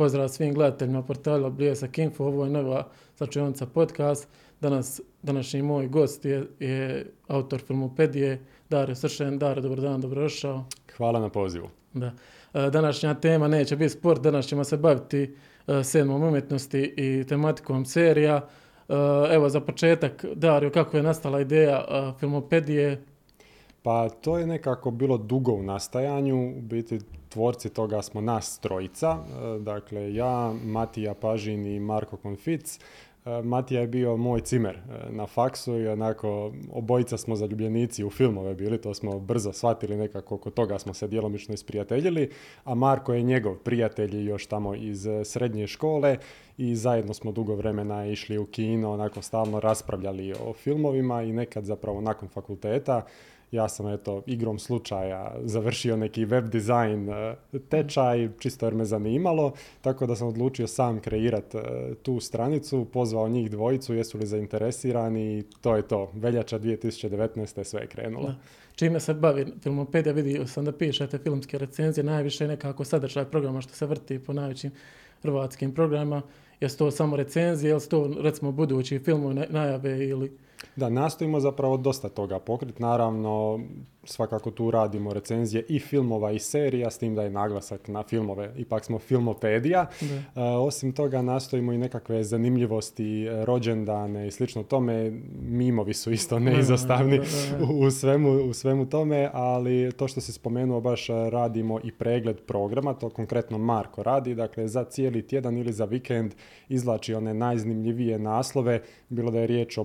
Pozdrav svim gledateljima portala Bljesak Info, ovo je nova slačionica podcast. Danas, današnji moj gost je, je autor filmopedije Dario Sršen. Dario, dobro dan, dobrodošao. Hvala na pozivu. Da. E, Današnja tema neće biti sport, danas ćemo se baviti e, sedmom umjetnosti i tematikom serija. E, Evo za početak, Dario, kako je nastala ideja filmopedije? Pa to je nekako bilo dugo u nastajanju, u biti tvorci toga smo nas trojica, e, dakle ja, Matija Pažin i Marko Konfic. E, Matija je bio moj cimer e, na faksu i onako obojica smo zaljubljenici u filmove bili, to smo brzo shvatili nekako, oko toga smo se djelomično isprijateljili, a Marko je njegov prijatelj još tamo iz srednje škole i zajedno smo dugo vremena išli u kino, onako stalno raspravljali o filmovima i nekad zapravo nakon fakulteta ja sam eto igrom slučaja završio neki web dizajn e, tečaj, čisto jer me zanimalo, tako da sam odlučio sam kreirati tu stranicu, pozvao njih dvojicu, jesu li zainteresirani to je to. Veljača 2019. sve je krenulo. Da. Čime se bavi filmopedija? Vidio sam da pišete filmske recenzije, najviše nekako sadržaj programa što se vrti po najvećim hrvatskim programima. Jesu to samo recenzije, ili su to recimo budući filmovi na- najave ili... Da, nastojimo zapravo dosta toga pokriti. Naravno, svakako tu radimo recenzije i filmova i serija, s tim da je naglasak na filmove. Ipak smo filmopedija. Da. E, osim toga, nastojimo i nekakve zanimljivosti, e, rođendane i slično tome. Mimovi su isto neizostavni u, svemu, u svemu tome, ali to što si spomenuo, baš e, radimo i pregled programa, to konkretno Marko radi, dakle za cijeli tjedan ili za vikend izvlači one najzanimljivije naslove, bilo da je riječ o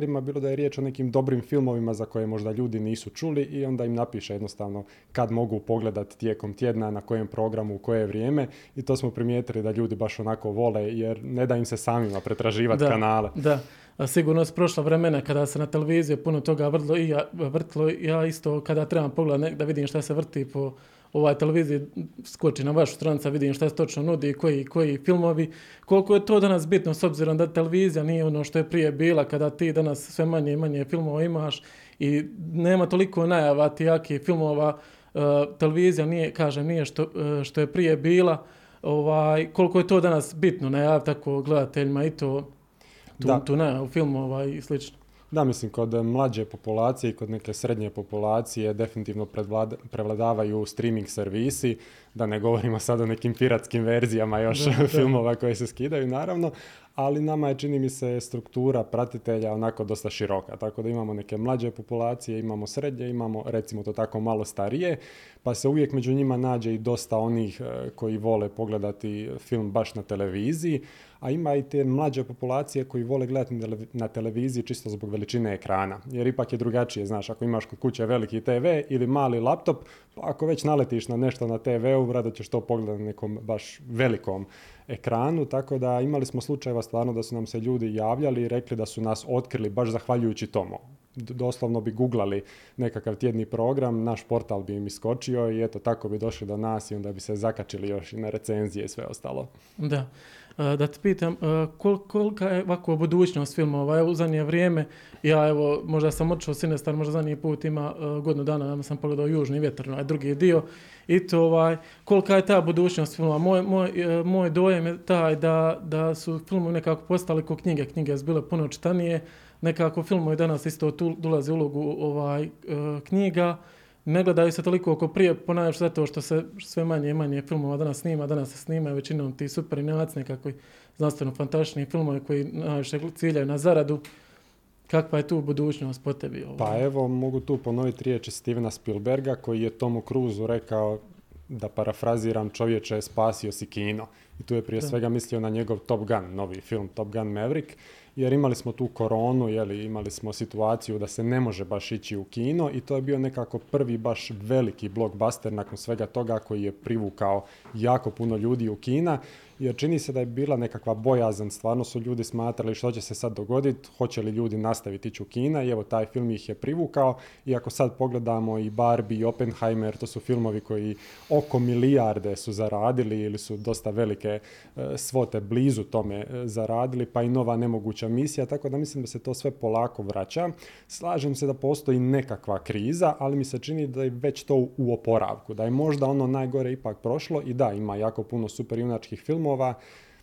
blockbusterima, bilo da je riječ o nekim dobrim filmovima za koje možda ljudi nisu čuli i onda im napiše jednostavno kad mogu pogledati tijekom tjedna, na kojem programu, u koje vrijeme i to smo primijetili da ljudi baš onako vole jer ne da im se samima pretraživati kanale. Da, a sigurno s prošla vremena kada se na televiziji puno toga vrtlo i ja, vrtlo, ja isto kada trebam pogledati da vidim šta se vrti po ovaj televiziji, skoči na vašu stranicu, vidim šta se točno nudi, koji, koji filmovi, koliko je to danas bitno s obzirom da televizija nije ono što je prije bila, kada ti danas sve manje i manje filmova imaš i nema toliko najava ti jakih filmova, uh, televizija nije, kažem, nije što, uh, što je prije bila, ovaj, koliko je to danas bitno najaviti tako gledateljima i to tu, Da. tu najavu filmova i slično. Da, mislim, kod mlađe populacije i kod neke srednje populacije definitivno prevladavaju streaming servisi, da ne govorimo sad o nekim piratskim verzijama još Da, da. filmova koje se skidaju, naravno, ali nama je, čini mi se, struktura pratitelja onako dosta široka, tako da imamo neke mlađe populacije, imamo srednje, imamo recimo to tako malo starije, pa se uvijek među njima nađe i dosta onih e, koji vole pogledati film baš na televiziji, a ima i te mlađe populacije koji vole gledati na tele- na televiziji čisto zbog veličine ekrana. Jer ipak je drugačije, znaš, ako imaš kod kuće veliki TV ili mali laptop, pa ako već naletiš na nešto na TV-u, rado ćeš to pogledati na nekom baš velikom ekranu, tako da imali smo slučajeva stvarno da su nam se ljudi javljali i rekli da su nas otkrili baš zahvaljujući tomu. Doslovno bi googlali nekakav tjedni program, naš portal bi im iskočio i eto tako bi došli do nas i onda bi se zakačili još i na recenzije i sve ostalo. Da. E, Da te pitam, e, kol, kolika je ovako budućnost filmova? Evo, u zadnje vrijeme, ja evo, možda sam otišao Sinestar, možda zadnji put ima e, godinu dana, sam pogledao Južni vjetar, onaj drugi dio, i to ovaj, kolika je ta budućnost filmova? Moj, moj, moj dojem je taj da, da su filmovi nekako postali ko knjige, knjige su bile puno čitanije, nekako filmovi danas isto tu dolaze u ulogu ovaj, knjiga, ne gledaju se toliko oko prije, ponajviše zato što se sve manje i manje filmova danas snima, danas se snimaju većinom ti super inovaci, nekakvi znanstveno fantastični filmovi koji najviše ciljaju na zaradu. Kakva je tu budućnost po tebi? Ovaj? Pa evo, mogu tu ponoviti riječi Stevena Spielberga koji je Tomu Cruzu rekao da parafraziram čovječe spasio si kino. I tu je prije Da. svega mislio na njegov Top Gun, novi film Top Gun Maverick, jer imali smo tu koronu, jeli, imali smo situaciju da se ne može baš ići u kino i to je bio nekako prvi baš veliki blockbuster nakon svega toga koji je privukao jako puno ljudi u kina jer čini se da je bila nekakva bojazan, stvarno su ljudi smatrali što će se sad dogoditi, hoće li ljudi nastaviti ići u Kina i evo taj film ih je privukao i ako sad pogledamo i Barbie i Oppenheimer, to su filmovi koji oko milijarde su zaradili ili su dosta velike e, svote blizu tome e, zaradili, pa i nova nemoguća misija, tako da mislim da se to sve polako vraća. Slažem se da postoji nekakva kriza, ali mi se čini da je već to u oporavku, da je možda ono najgore ipak prošlo i da, ima jako puno superjunačkih filmova,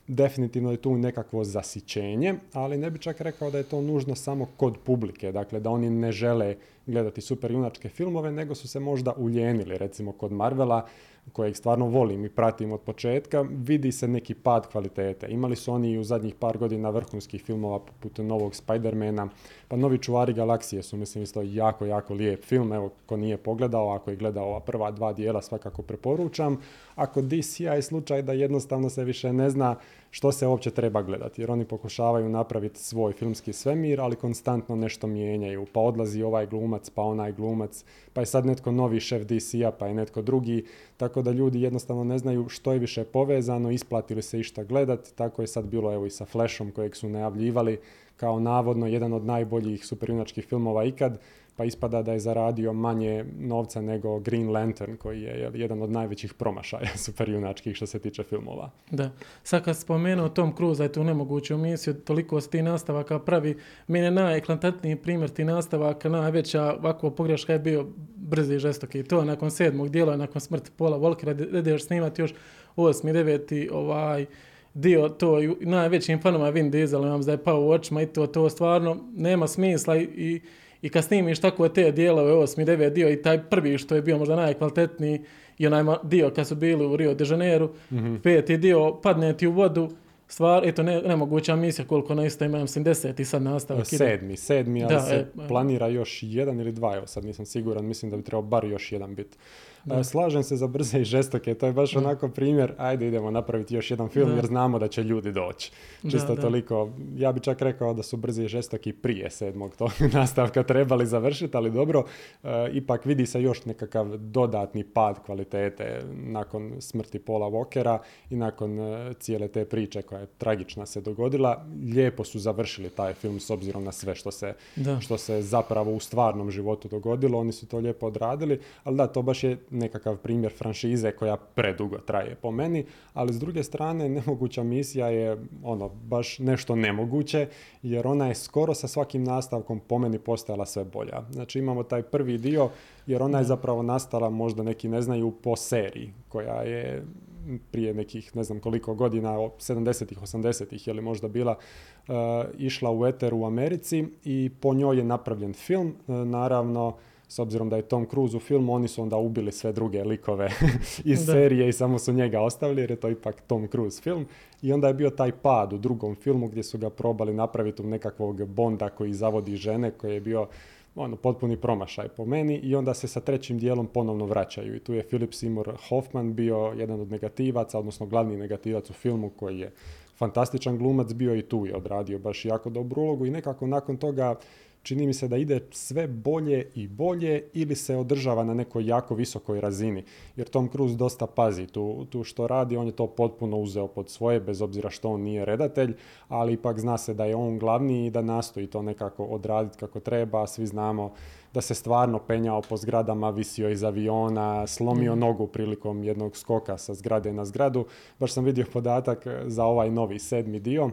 definitivno je tu nekakvo zasićenje, ali ne bi čak rekao da je to nužno samo kod publike, dakle da oni ne žele gledati superjunačke filmove, nego su se možda uljenili, recimo kod Marvela, kojeg stvarno volim i pratim od početka, vidi se neki pad kvalitete. Imali su oni i u zadnjih par godina vrhunskih filmova poput novog Spidermana, pa Novi čuvari galaksije su, mislim, isto jako, jako lijep film. Evo, ko nije pogledao, ako je gledao ova prva dva dijela, svakako preporučam. Ako DC je slučaj da jednostavno se više ne zna što se uopće treba gledati, jer oni pokušavaju napraviti svoj filmski svemir, ali konstantno nešto mijenjaju, pa odlazi ovaj glumac, pa onaj glumac, pa je sad netko novi šef DC-a, pa je netko drugi, tako da ljudi jednostavno ne znaju što je više povezano, isplati li se išta gledati, tako je sad bilo evo i sa Flashom kojeg su najavljivali kao navodno jedan od najboljih superjunačkih filmova ikad, pa ispada da je zaradio manje novca nego Green Lantern koji je jedan od najvećih promašaja superjunačkih što se tiče filmova. Da. Sad kad spomenuo Tom Cruise, je tu nemoguću emisiju, toliko s ti nastavaka pravi. Mene je najeklatantniji primjer ti nastavaka, najveća ovako pogreška je bio brzi i žestoki. To nakon sedmog dijela, nakon smrti Pola Volkera, ideš snimati još osmi, deveti, ovaj, dio to i najvećim fanoma Vin Diesel, imam da je pao u očima i to, to stvarno nema smisla i i kad snimiš tako te dijelove, osmi, devet dio i taj prvi što je bio možda najkvalitetniji i onaj dio kad su bili u Rio de Janeiro, mm-hmm. peti dio padne ti u vodu, stvar, eto, ne, nemoguća misija koliko na isto imam, mislim, deseti sad nastavak. Sedmi, sedmi, ali da, se e, planira još jedan ili dva, evo sad nisam siguran, mislim da bi trebao bar još jedan biti. Da. Slažem se za brze i žestoke, to je baš onako primjer, ajde idemo napraviti još jedan film jer znamo da će ljudi doći. Čisto toliko, ja bi čak rekao da su brzi i žestoki prije sedmog tog nastavka trebali završiti, ali dobro, e, ipak vidi se još nekakav dodatni pad kvalitete nakon smrti Pola Walkera i nakon e, cijele te priče koja je tragična se dogodila. Lijepo su završili taj film s obzirom na sve što se, što se zapravo u stvarnom životu dogodilo, oni su to lijepo odradili, ali da, to baš je nekakav primjer franšize koja predugo traje po meni, ali s druge strane nemoguća misija je ono baš nešto nemoguće jer ona je skoro sa svakim nastavkom po meni postajala sve bolja. Znači imamo taj prvi dio jer ona je zapravo nastala možda neki ne znaju po seriji koja je prije nekih ne znam koliko godina, 70-ih, 80-ih je li možda bila uh, išla u eter u Americi i po njoj je napravljen film. Uh, naravno, s obzirom da je Tom Cruise u filmu, oni su onda ubili sve druge likove iz serije i samo su njega ostavili jer je to ipak Tom Cruise film. I onda je bio taj pad u drugom filmu gdje su ga probali napraviti u nekakvog Bonda koji zavodi žene, koji je bio ono, potpuni promašaj po meni i onda se sa trećim dijelom ponovno vraćaju. I tu je Philip Seymour Hoffman bio jedan od negativaca, odnosno glavni negativac u filmu koji je fantastičan glumac bio i tu je odradio baš jako dobru ulogu i nekako nakon toga čini mi se da ide sve bolje i bolje ili se održava na nekoj jako visokoj razini. Jer Tom Cruise dosta pazi tu, tu što radi, on je to potpuno uzeo pod svoje, bez obzira što on nije redatelj, ali ipak zna se da je on glavni i da nastoji to nekako odraditi kako treba. Svi znamo da se stvarno penjao po zgradama, visio iz aviona, slomio mm. nogu prilikom jednog skoka sa zgrade na zgradu. Baš sam vidio podatak za ovaj novi sedmi dio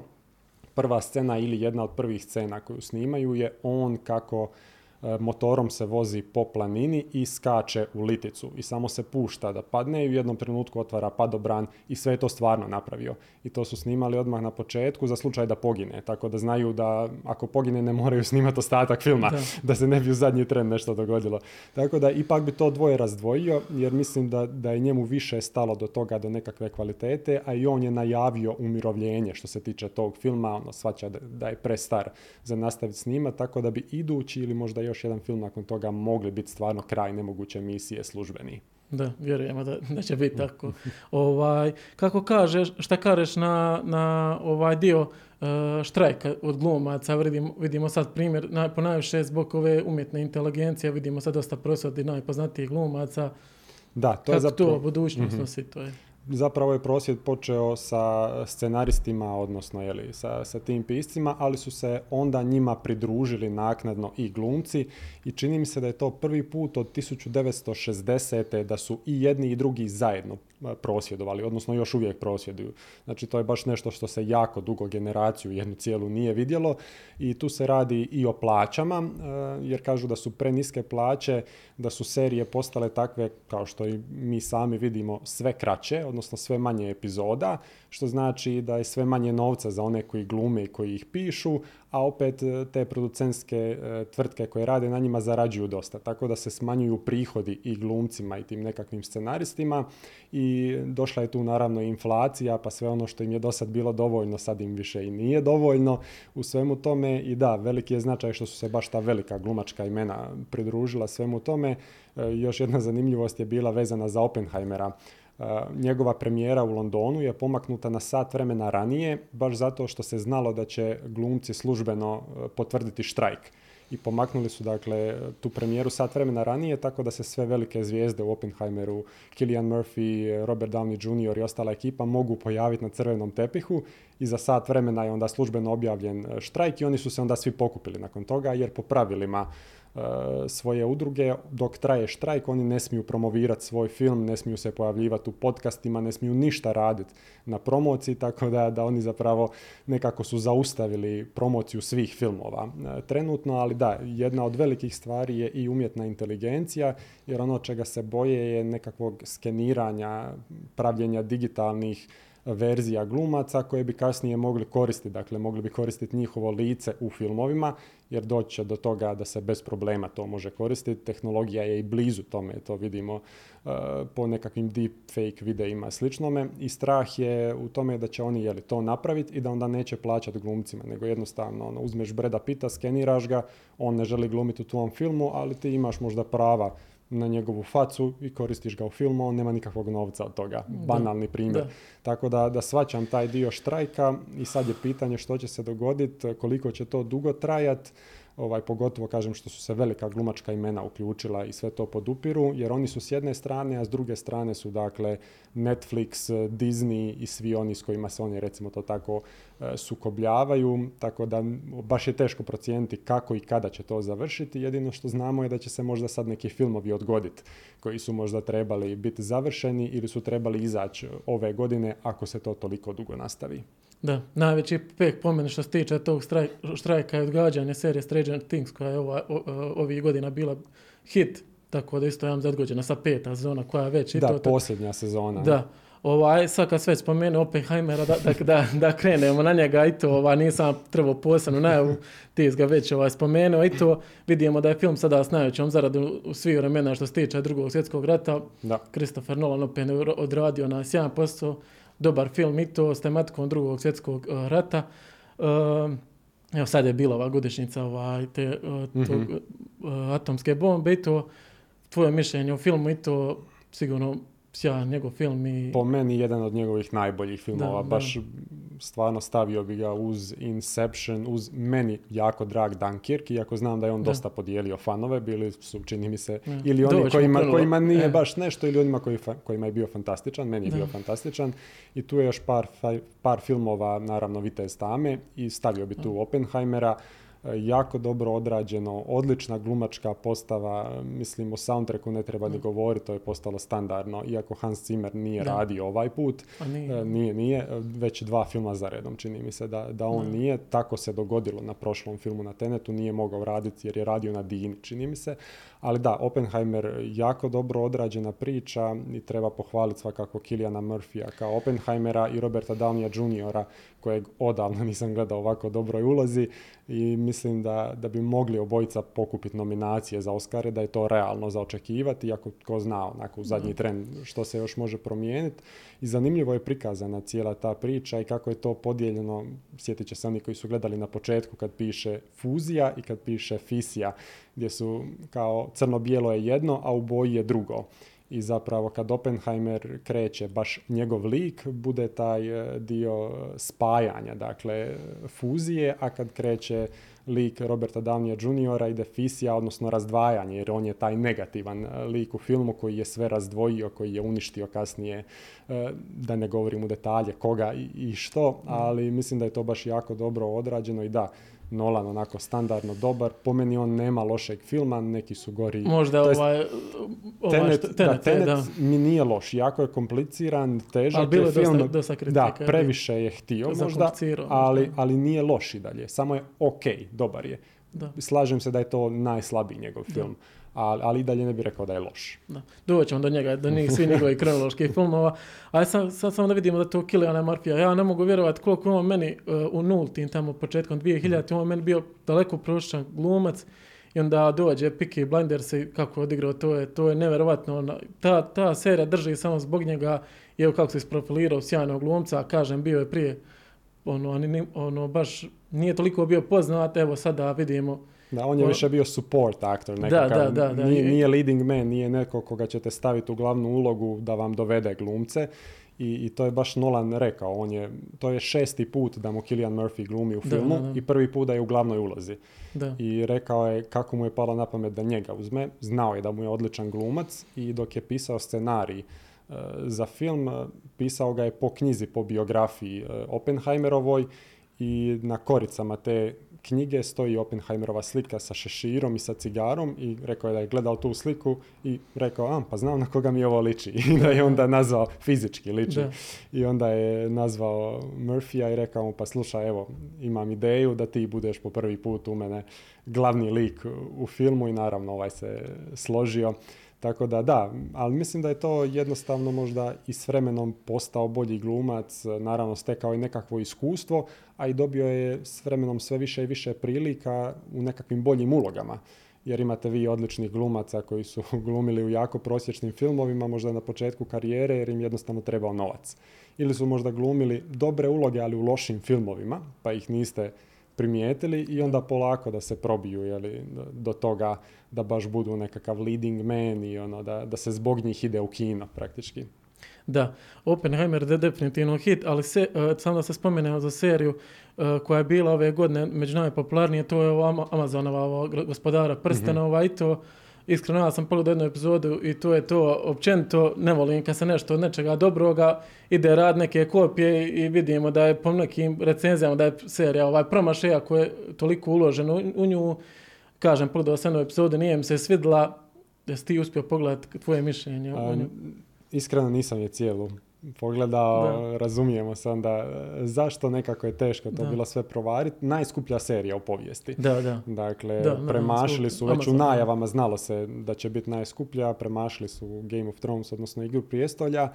prva scena ili jedna od prvih scena koju snimaju je on kako motorom se vozi po planini i skače u liticu i samo se pušta da padne i u jednom trenutku otvara padobran i sve je to stvarno napravio. I to su snimali odmah na početku za slučaj da pogine, tako da znaju da ako pogine ne moraju snimati ostatak filma, da, se ne bi u zadnji tren nešto dogodilo. Tako da ipak bi to dvoje razdvojio jer mislim da, da je njemu više stalo do toga, do nekakve kvalitete, a i on je najavio umirovljenje što se tiče tog filma, ono svaća da, da je prestar za nastaviti snima, tako da bi idući ili možda još još jedan film nakon toga mogli biti stvarno kraj nemoguće misije službeni. Da, vjerujemo da, da će biti tako. ovaj, kako kažeš, šta kažeš na, na ovaj dio uh, štrajka od glumaca, vidimo, vidimo sad primjer, na, po najviše zbog ove umjetne inteligencije, vidimo sad dosta prosvodi najpoznatijih glumaca. Da, to Kako je zapravo... to budućnost mm-hmm. to je? Zapravo je prosvjed počeo sa scenaristima, odnosno jeli, sa, sa tim piscima, ali su se onda njima pridružili naknadno i glumci i čini mi se da je to prvi put od 1960. da su i jedni i drugi zajedno prosvjedovali, odnosno još uvijek prosvjeduju. Znači to je baš nešto što se jako dugo generaciju jednu cijelu nije vidjelo i tu se radi i o plaćama, jer kažu da su preniske plaće, da su serije postale takve kao što i mi sami vidimo sve kraće, odnosno sve manje epizoda, što znači da je sve manje novca za one koji glume i koji ih pišu, a opet e, te producentske e, tvrtke koje rade na njima zarađuju dosta. Tako da se smanjuju prihodi i glumcima i tim nekakvim scenaristima i došla je tu naravno inflacija, pa sve ono što im je do sad bilo dovoljno, sad im više i nije dovoljno u svemu tome i da, veliki je značaj što su se baš ta velika glumačka imena pridružila svemu tome. E, još jedna zanimljivost je bila vezana za Oppenheimera njegova premijera u Londonu je pomaknuta na sat vremena ranije, baš zato što se znalo da će glumci službeno e, potvrditi štrajk. I pomaknuli su dakle tu premijeru sat vremena ranije, tako da se sve velike zvijezde u Oppenheimeru, Killian Murphy, Robert Downey Jr. i ostala ekipa mogu pojaviti na crvenom tepihu i za sat vremena je onda službeno objavljen e, štrajk i oni su se onda svi pokupili nakon toga jer po pravilima svoje udruge. Dok traje štrajk oni ne smiju promovirati svoj film, ne smiju se pojavljivati u podcastima, ne smiju ništa raditi na promociji, tako da, da oni zapravo nekako su zaustavili promociju svih filmova e, trenutno, ali da, jedna od velikih stvari je i umjetna inteligencija, jer ono čega se boje je nekakvog skeniranja, pravljenja digitalnih verzija glumaca koje bi kasnije mogli koristiti. Dakle, mogli bi koristiti njihovo lice u filmovima jer doći će do toga da se bez problema to može koristiti. Tehnologija je i blizu tome, to vidimo uh, po nekakvim deepfake videima sličnome i strah je u tome da će oni jeli, to napraviti i da onda neće plaćati glumcima, nego jednostavno ono, uzmeš Breda Pita, skeniraš ga, on ne želi glumiti u tvom filmu, ali ti imaš možda prava na njegovu facu i koristiš ga u filmu, on nema nikakvog novca od toga. Banalni primjer. Tako da, da svaćam taj dio štrajka i sad je pitanje što će se dogoditi, koliko će to dugo trajati ovaj, pogotovo kažem što su se velika glumačka imena uključila i sve to podupiru, jer oni su s jedne strane, a s druge strane su dakle Netflix, Disney i svi oni s kojima se oni recimo to tako e, sukobljavaju, tako da baš je teško procijeniti kako i kada će to završiti, jedino što znamo je da će se možda sad neki filmovi odgoditi koji su možda trebali biti završeni ili su trebali izaći ove godine ako se to toliko dugo nastavi. Da, najveći pek po što se tiče tog štrajka i odgađanja serije Stranger Things koja je ova, o, ovih godina bila hit, tako da isto ja za odgođena sa peta sezona koja je već... I da, to, posljednja sezona. Da, ovaj, sad kad sve spomenu Oppenheimera, da, da, da, da krenemo na njega i to, ovaj, nisam trebao posebno najavu, ti ga već ovaj, spomenuo i to vidimo da je film sada s najvećom zaradu u svih vremena što se tiče drugog svjetskog rata. Da. Christopher Nolan opet odradio na 7%, dobar film i to s tematikom drugog svjetskog uh, rata. Uh, evo sad je bila ova godišnjica ovaj, te, uh, tog, mm-hmm. atomske bombe i to tvoje mišljenje o filmu i to sigurno sjajan njegov film. I... Po meni jedan od njegovih najboljih filmova. Da, Baš stvarno stavio bi ga uz Inception, uz meni jako drag Dunkirk, iako znam da je on da. dosta podijelio fanove, bili su, čini mi se, ili oni kojima, kojima nije e. baš nešto, ili onima koji, kojima je bio fantastičan, meni je bio fantastičan. I tu je još par, par filmova, naravno Vitez Tame, i stavio bi tu Oppenheimera jako dobro odrađeno, odlična glumačka postava, mislim o soundtracku ne treba ni govoriti, to je postalo standardno, iako Hans Zimmer nije radio ovaj put, nije. E, nije. nije, već dva filma za redom čini mi se da, da on nije, tako se dogodilo na prošlom filmu na Tenetu, nije mogao raditi jer je radio na Dini, čini mi se, ali da, Oppenheimer jako dobro odrađena priča i treba pohvaliti svakako Kiliana Murphyja kao Oppenheimera i Roberta Downey Jr kojeg odavno nisam gledao ovako dobroj ulozi i mislim da, da bi mogli obojica pokupiti nominacije za Oscare, da je to realno za očekivati, iako ko zna onako u zadnji tren što se još može promijeniti. I zanimljivo je prikazana cijela ta priča i kako je to podijeljeno, sjetit će se oni koji su gledali na početku kad piše fuzija i kad piše fisija, gdje su kao crno-bijelo je jedno, a u boji je drugo i zapravo kad Oppenheimer kreće, baš njegov lik bude taj e, dio spajanja, dakle fuzije, a kad kreće lik Roberta Downey Jr. ide fisija, odnosno razdvajanje, jer on je taj negativan e, lik u filmu koji je sve razdvojio, koji je uništio kasnije, e, da ne govorim u detalje koga i što, ali mislim da je to baš jako dobro odrađeno i da, Nolan onako standardno dobar. Po meni on nema lošeg filma, neki su gori. Možda ovaj, ovaj Tenet, da, Tenet mi nije loš, jako je kompliciran, težak je film. Dosta, dosta kritika, da, previše je htio možda, ali, ali nije loš i dalje. Samo je ok, dobar je. Da. Slažem se da je to najslabiji njegov film ali, ali i dalje ne bih rekao da je loš. Da. Doćemo do njega, do njih svi njegovi kronoloških filmova. A sad, sad samo da vidimo da to Kiliana Marfija. Ja ne mogu vjerovati koliko on meni uh, u nultim tamo početkom 2000 on meni bio daleko prošćan glumac i onda dođe Peaky Blinders i kako je odigrao, to je, to je nevjerovatno. Ta, ta serija drži samo zbog njega i evo kako se isprofilirao sjajnog glumca, kažem, bio je prije ono, ono, baš nije toliko bio poznat, evo sada vidimo da, on je više bio support aktor, nekakav, da, da, nije, nije, leading man, nije neko koga ćete staviti u glavnu ulogu da vam dovede glumce. I, I, to je baš Nolan rekao, on je, to je šesti put da mu Killian Murphy glumi u filmu i prvi put da je u glavnoj ulozi. I rekao je kako mu je palo na pamet da njega uzme, znao je da mu je odličan glumac i dok je pisao scenarij uh, za film, uh, pisao ga je po knjizi, po biografiji uh, Oppenheimerovoj i na koricama te knjige stoji Oppenheimerova slika sa šeširom i sa cigarom i rekao je da je gledao tu sliku i rekao, a pa znam na koga mi ovo liči. I da je onda nazvao, fizički liči. I onda je nazvao Murphya i rekao mu, pa slušaj, evo, imam ideju da ti budeš po prvi put u mene glavni lik u filmu i naravno ovaj se složio. Tako da da, ali mislim da je to jednostavno možda i s vremenom postao bolji glumac, naravno stekao i nekakvo iskustvo, a i dobio je s vremenom sve više i više prilika u nekakvim boljim ulogama. Jer imate vi odličnih glumaca koji su glumili u jako prosječnim filmovima, možda na početku karijere jer im jednostavno trebao novac. Ili su možda glumili dobre uloge, ali u lošim filmovima, pa ih niste primijetili i onda polako da se probiju jeli, do toga da baš budu nekakav leading man i ono, da, da se zbog njih ide u kino praktički. Da, Oppenheimer je definitivno hit, ali se, uh, samo da se spomenemo za seriju uh, koja je bila ove godine među najpopularnije, to je Amazonova gospodara prstenova mm-hmm. i to iskreno ja sam pogledao jednu epizodu i to je to, općenito ne volim kad se nešto od nečega dobroga ide rad neke kopije i vidimo da je po nekim recenzijama da je serija ovaj promašaj ako je toliko uloženo u, nju, kažem pogledao sam jednu epizodu, nije mi se svidla, jesi ti uspio pogledati tvoje mišljenje? Um, iskreno nisam je cijelu pogledao, razumijemo se onda zašto nekako je teško to bilo sve provariti. Najskuplja serija u povijesti. Da, da. Dakle, premašili su, već u najavama znalo se da će biti najskuplja, premašili su Game of Thrones, odnosno Igru prijestolja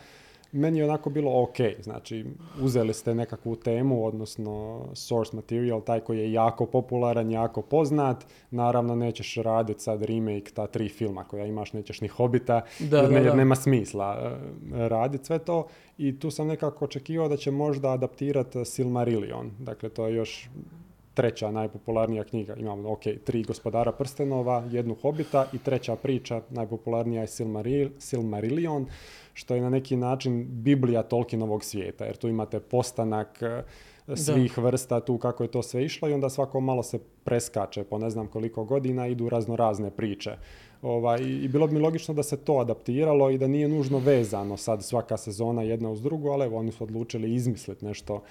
meni je onako bilo ok, znači uzeli ste nekakvu temu, odnosno source material, taj koji je jako popularan, jako poznat, naravno nećeš raditi sad remake ta tri filma koja imaš, nećeš ni Hobita, da, jer, nema smisla uh, raditi sve to. I tu sam nekako očekivao da će možda adaptirati Silmarillion, dakle to je još treća najpopularnija knjiga. Imamo, ok, tri gospodara prstenova, jednu hobita i treća priča, najpopularnija je Silmaril, Silmarillion što je na neki način Biblija Tolkienovog svijeta, jer tu imate postanak e, svih vrsta tu kako je to sve išlo i onda svako malo se preskače po ne znam koliko godina idu razno razne priče. Ovaj, I bilo bi mi logično da se to adaptiralo i da nije nužno vezano sad svaka sezona jedna uz drugu, ali evo oni su odlučili izmisliti nešto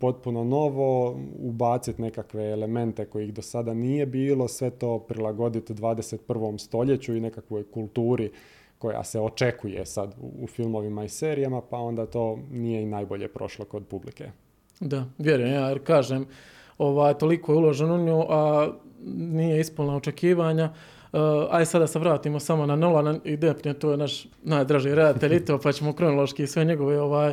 potpuno novo, ubaciti nekakve elemente kojih do sada nije bilo, sve to prilagoditi 21. stoljeću i nekakvoj kulturi koja se očekuje sad u, filmovima i serijama, pa onda to nije i najbolje prošlo kod publike. Da, vjerujem ja, jer kažem, ovaj, toliko je uloženo u nju, a nije ispunila očekivanja. Uh, aj sada se vratimo samo na Nolan i definitivno to je naš najdraži redatelj i to, pa ćemo kronološki sve njegove ovaj,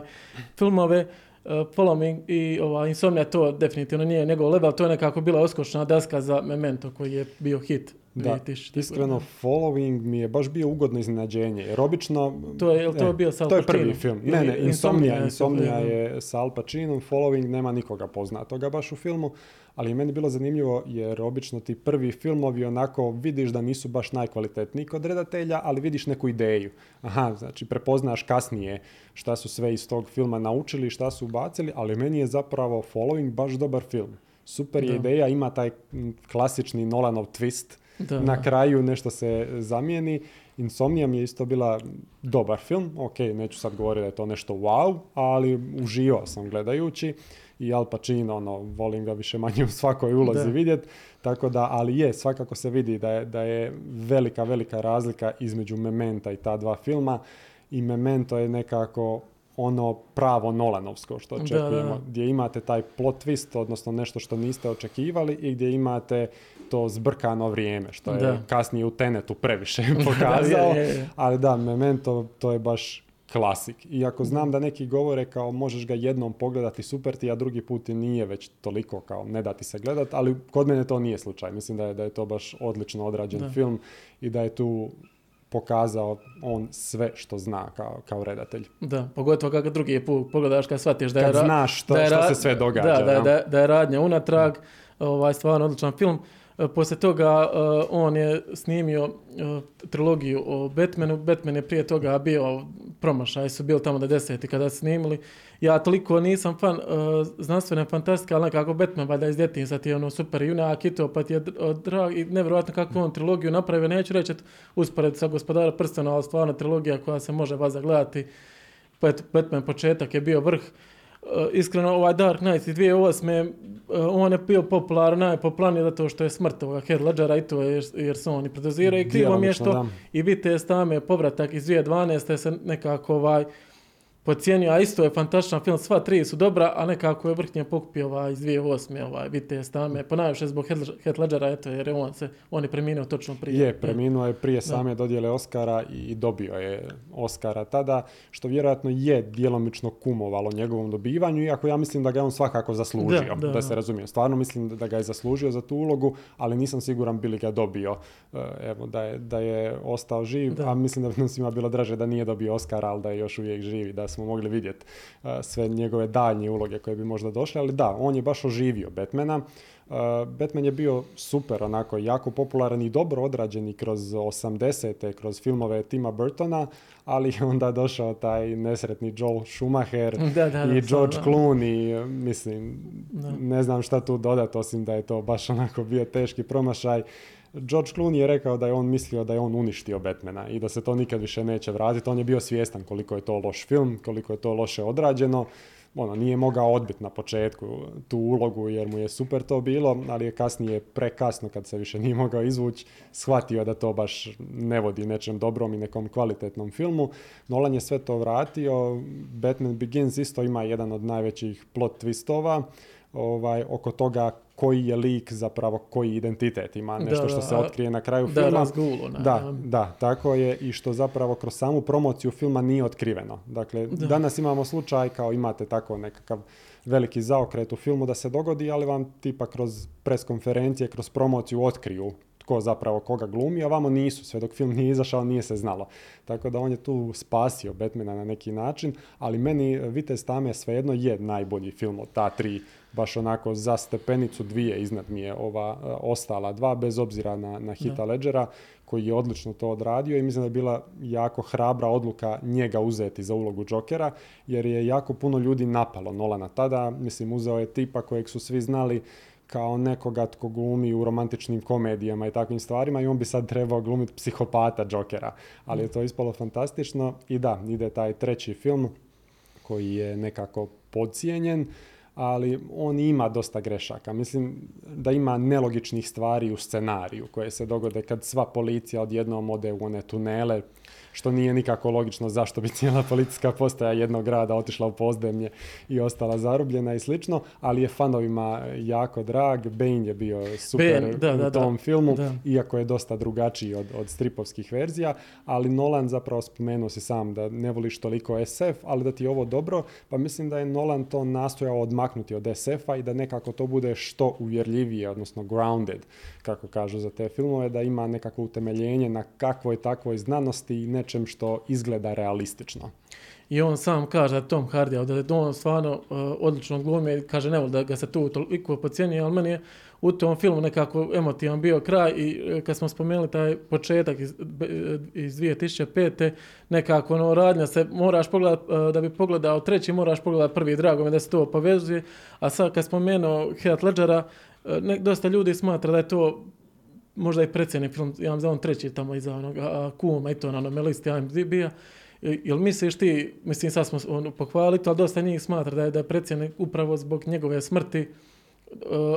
filmove. Following i ovaj, Insomnia to definitivno nije njegov level, to je nekako bila oskočna deska za Memento koji je bio hit Da, iskreno, Following mi je baš bio ugodno iznenađenje, jer obično... To je, to je bio To je prvi film. Ne, ne, Insomnia, Insomnia je sa Al Pacinom, Following nema nikoga poznatoga baš u filmu, ali je meni bilo zanimljivo jer obično ti prvi filmovi onako vidiš da nisu baš najkvalitetniji kod redatelja, ali vidiš neku ideju. Aha, znači prepoznaš kasnije šta su sve iz tog filma naučili, šta su ubacili, ali meni je zapravo Following baš dobar film. Super je ideja, ima taj klasični Nolanov twist, na kraju nešto se zamijeni. Insomnia mi je isto bila dobar film, ok, neću sad govoriti da je to nešto wow, ali uživao sam gledajući. I Al Pacino, ono, volim ga više manje u svakoj ulozi vidjeti, tako da, ali je, svakako se vidi da je, da je velika, velika razlika između Mementa i ta dva filma. I Memento je nekako ono pravo Nolanovsko što očekujemo, gdje imate taj plot twist, odnosno nešto što niste očekivali i gdje imate to zbrkano vrijeme, što je kasnije u Tenetu previše pokazao, ali da, Memento to je baš klasik. Iako znam da neki govore kao možeš ga jednom pogledati super ti, a drugi put i nije već toliko kao ne da ti se gledat, ali kod mene to nije slučaj. Mislim da je, da je to baš odlično odrađen film i da je tu pokazao on sve što zna kao, kao redatelj. Da, pogotovo kako drugi put pogledaš kad shvatiš da je... Kad znaš što, što se sve događa. Da, da, da, je radnja unatrag, ovaj, stvarno odličan film. E, poslije toga e, on je snimio e, trilogiju o Batmanu. Batman je prije toga bio promašaj, su bili tamo da deseti kada su snimili. Ja toliko nisam fan znanstvene fantastike, ali nekako Batman valjda iz djetinjstva ti je ono super junak i to, pa ti je drag i nevjerojatno kakvu on trilogiju napravio. Neću reći uspored sa gospodara prstena, ali stvarno trilogija koja se može vas zagledati. Batman početak je bio vrh. Eh, iskreno ovaj Dark Knight iz 2008. Uh, on je bio popularan, najpopularniji zato što je smrt ovoga Heath Ledgera i to je, jer se oni predoziraju i krivo mi je što i vidite stame povratak iz 2012. se nekako ovaj pocijenio, a isto je fantastičan film, sva tri su dobra, a nekako je vrhnje pokupio ovaj iz 2008. ovaj, vidite stame, ponajviše zbog Heath Ledgera, eto, jer je on se, on je preminuo točno prije. Je, preminuo je prije same dodjele Oscara i dobio je Oscara tada, što vjerojatno je djelomično kumovalo njegovom dobivanju, iako ja mislim da ga je on svakako zaslužio, da, se razumije. Stvarno mislim da ga je zaslužio za tu ulogu, ali nisam siguran bili ga dobio, e, evo, da je, da je ostao živ, a mislim da bi nam svima bilo draže da nije dobio Oscara, ali da je još uvijek živi, da smo mogli vidjeti sve njegove daljnje uloge koje bi možda došle, ali da, on je baš oživio Batmana. Batman je bio super, onako, jako popularan i dobro odrađen i kroz 80. kroz filmove Tima Burtona, ali onda došao taj nesretni Joel Schumacher i George Clooney, mislim, ne znam šta tu dodati, osim da je to baš onako bio teški promašaj. George Clooney je rekao da je on mislio da je on uništio Batmana i da se to nikad više neće vratiti. On je bio svjestan koliko je to loš film, koliko je to loše odrađeno. Ono, nije mogao odbiti na početku tu ulogu jer mu je super to bilo, ali je kasnije prekasno kad se više nije mogao izvući, shvatio da to baš ne vodi nečem dobrom i nekom kvalitetnom filmu. Nolan je sve to vratio. Batman Begins isto ima jedan od najvećih plot twistova ovaj, oko toga koji je lik zapravo, koji identitet ima, nešto što se otkrije na kraju filma. Da, da, da, tako je i što zapravo kroz samu promociju filma nije otkriveno. Dakle, danas imamo slučaj kao imate tako nekakav veliki zaokret u filmu da se dogodi, ali vam tipa kroz pres konferencije, kroz promociju otkriju tko zapravo koga glumi, a vamo nisu, sve dok film nije izašao nije se znalo. Tako da on je tu spasio Batmana na neki način, ali meni Vitez Tame svejedno je najbolji film od ta tri baš onako za stepenicu dvije iznad mi je ova e, ostala dva, bez obzira na, na Hita Ledgera, koji je odlično to odradio i mislim da je bila jako hrabra odluka njega uzeti za ulogu Jokera, jer je jako puno ljudi napalo Nolana tada, mislim uzeo je tipa kojeg su svi znali kao nekoga tko glumi u romantičnim komedijama i takvim stvarima i on bi sad trebao glumiti psihopata Jokera. Ali je to ispalo fantastično i da, ide taj treći film koji je nekako podcijenjen ali on ima dosta grešaka. Mislim da ima nelogičnih stvari u scenariju koje se dogode kad sva policija odjednom ode u one tunele što nije nikako logično zašto bi cijela policijska postaja jednog grada otišla u pozdemlje i ostala zarubljena i slično, ali je fanovima jako drag. Bane je bio super u tom filmu, iako je dosta drugačiji od, od stripovskih verzija, ali Nolan zapravo spomenuo si sam da ne voliš toliko SF, ali da ti je ovo dobro, pa mislim da je Nolan to nastojao odmaknuti maknuti od SF-a i da nekako to bude što uvjerljivije, odnosno grounded, kako kažu za te filmove, da ima nekako utemeljenje na kakvoj takvoj znanosti i nečem što izgleda realistično. I on sam kaže Tom Hardy, da je on stvarno uh, odlično glumi, kaže ne da ga se tu toliko pocijenije, ali meni je u tom filmu nekako emotivan bio kraj i uh, kad smo spomenuli taj početak iz, iz 2005. nekako ono radnja se moraš pogledat, da bi pogledao treći moraš pogledat prvi, drago mi da se to povezuje, a sad kad spomenuo Heath Ledgera, ne, dosta ljudi smatra da je to možda i predsjedni film, ja vam on treći tamo iza onoga kuma i to na onome listi IMDb-a, Jel misliš ti, mislim sad smo ono, pohvalili ali dosta njih smatra da je, da je predsjednik upravo zbog njegove smrti,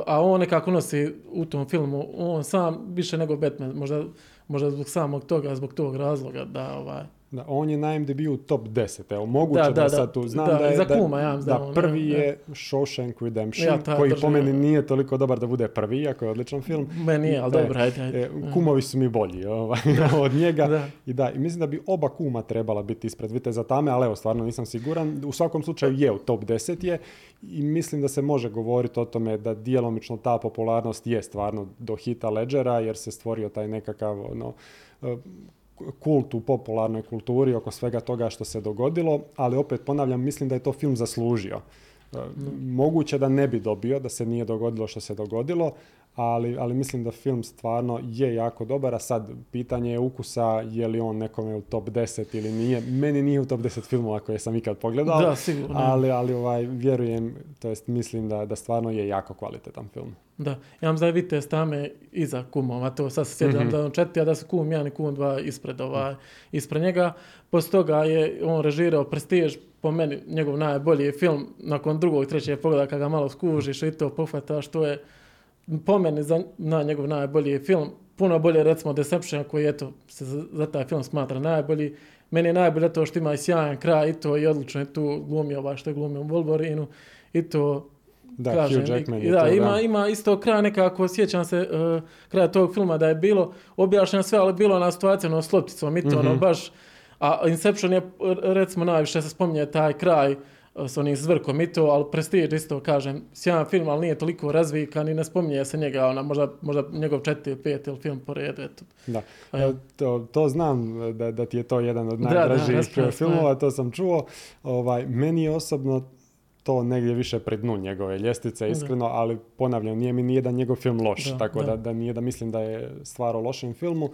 a on nekako nosi u tom filmu, on sam više nego Batman, možda, možda zbog samog toga, zbog tog razloga da ovaj... Da, on je na MDB u top 10, evo, moguće da, da, da sad tu znam da, da je, za kuma, ja da, da, prvi je. Shawshank Redemption, ja, koji po meni nije toliko dobar da bude prvi, ako je odličan film. Meni je, ali dobro, ajde, ajde. E, kumovi su mi bolji ovaj, od njega. Da. I da, i mislim da bi oba kuma trebala biti ispred Viteza Tame, ali evo, stvarno nisam siguran. U svakom slučaju je u top 10 je i mislim da se može govoriti o tome da djelomično ta popularnost je stvarno do hita Ledgera, jer se stvorio taj nekakav ono, kult u popularnoj kulturi oko svega toga što se dogodilo, ali opet ponavljam, mislim da je to film zaslužio. Moguće da ne bi dobio, da se nije dogodilo što se dogodilo, ali, ali mislim da film stvarno je jako dobar, a sad pitanje je ukusa je li on nekome u top 10 ili nije. Meni nije u top 10 filmova koje sam ikad pogledao, da, sigurno. ali, ali ovaj, vjerujem, to jest mislim da, da stvarno je jako kvalitetan film. Da, ja vam da vidite stame iza kumova, to sad se sjećam mm-hmm. da on četiri, a da su kum jedan i kum dva ispred, ovaj, ispred njega. Poslije toga je on režirao Prestiž, po meni njegov najbolji film, nakon drugog, trećeg pogleda kada ga malo skužiš i to pohvataš, to je po meni za, na njegov najbolji film, puno bolje recimo Deception koji eto se za, za taj film smatra najbolji. Meni je najbolje to što ima i sjajan kraj i to i odlično je tu glumi ovaj što je glumio u Wolverine i to da, kažem, Hugh Jackman i, da, to, ima, da. ima isto kraj nekako, sjećam se uh, kraja tog filma da je bilo objašnjeno sve, ali bilo na situacija ono, s lopticom i to mm -hmm. ono mhm. baš, a Inception je recimo najviše se spominje taj kraj s onim zvrkom i to, ali Prestige isto kažem, sjajan film, ali nije toliko razvikan i ne spominje se njega, ona, možda, možda njegov četiri ili pet ili film po redu, eto. Da, ja. to, to znam da, da ti je to jedan od najdražijih filmova, to sam čuo. Ovaj, meni osobno to negdje više pred dnu njegove ljestvice, iskreno, da. ali ponavljam, nije mi nijedan njegov film loš, da, tako da. da, da nije da mislim da je stvar o lošem filmu.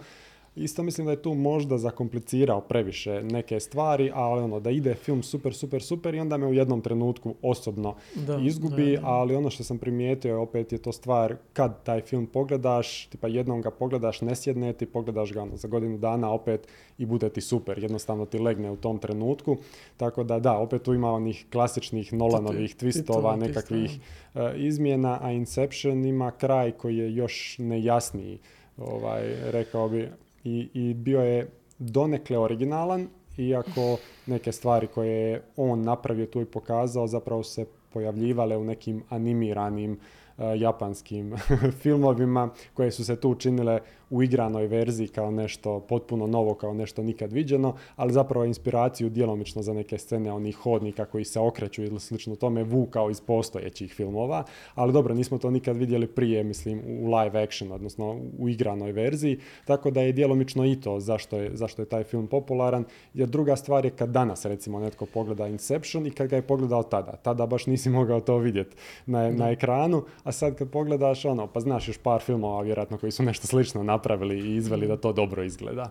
Isto mislim da je tu možda zakomplicirao previše neke stvari, ali ono da ide film super, super, super i onda me u jednom trenutku osobno da, izgubi, da, da. ali ono što sam primijetio opet je to stvar kad taj film pogledaš, tipa jednom ga pogledaš, ne sjedne ti, pogledaš ga ono, za godinu dana opet i bude ti super, jednostavno ti legne u tom trenutku, tako da da, opet tu ima onih klasičnih Nolanovih twistova, nekakvih uh, izmjena, a Inception ima kraj koji je još nejasniji, ovaj, rekao bi, i, i bio je donekle originalan, iako neke stvari koje je on napravio tu i pokazao zapravo se pojavljivale u nekim animiranim uh, japanskim filmovima koje su se tu učinile u igranoj verziji kao nešto potpuno novo, kao nešto nikad viđeno, ali zapravo inspiraciju djelomično za neke scene onih hodnika koji se okreću ili slično tome vukao iz postojećih filmova, ali dobro, nismo to nikad vidjeli prije, mislim, u live action, odnosno u igranoj verziji, tako da je djelomično i to zašto je, zašto je taj film popularan, jer druga stvar je kad danas recimo netko pogleda Inception i kad ga je pogledao tada, tada baš nisi mogao to vidjeti na, na ekranu, a sad kad pogledaš ono, pa znaš još par filmova vjerojatno koji su nešto slično na napravili i izveli da to dobro izgleda.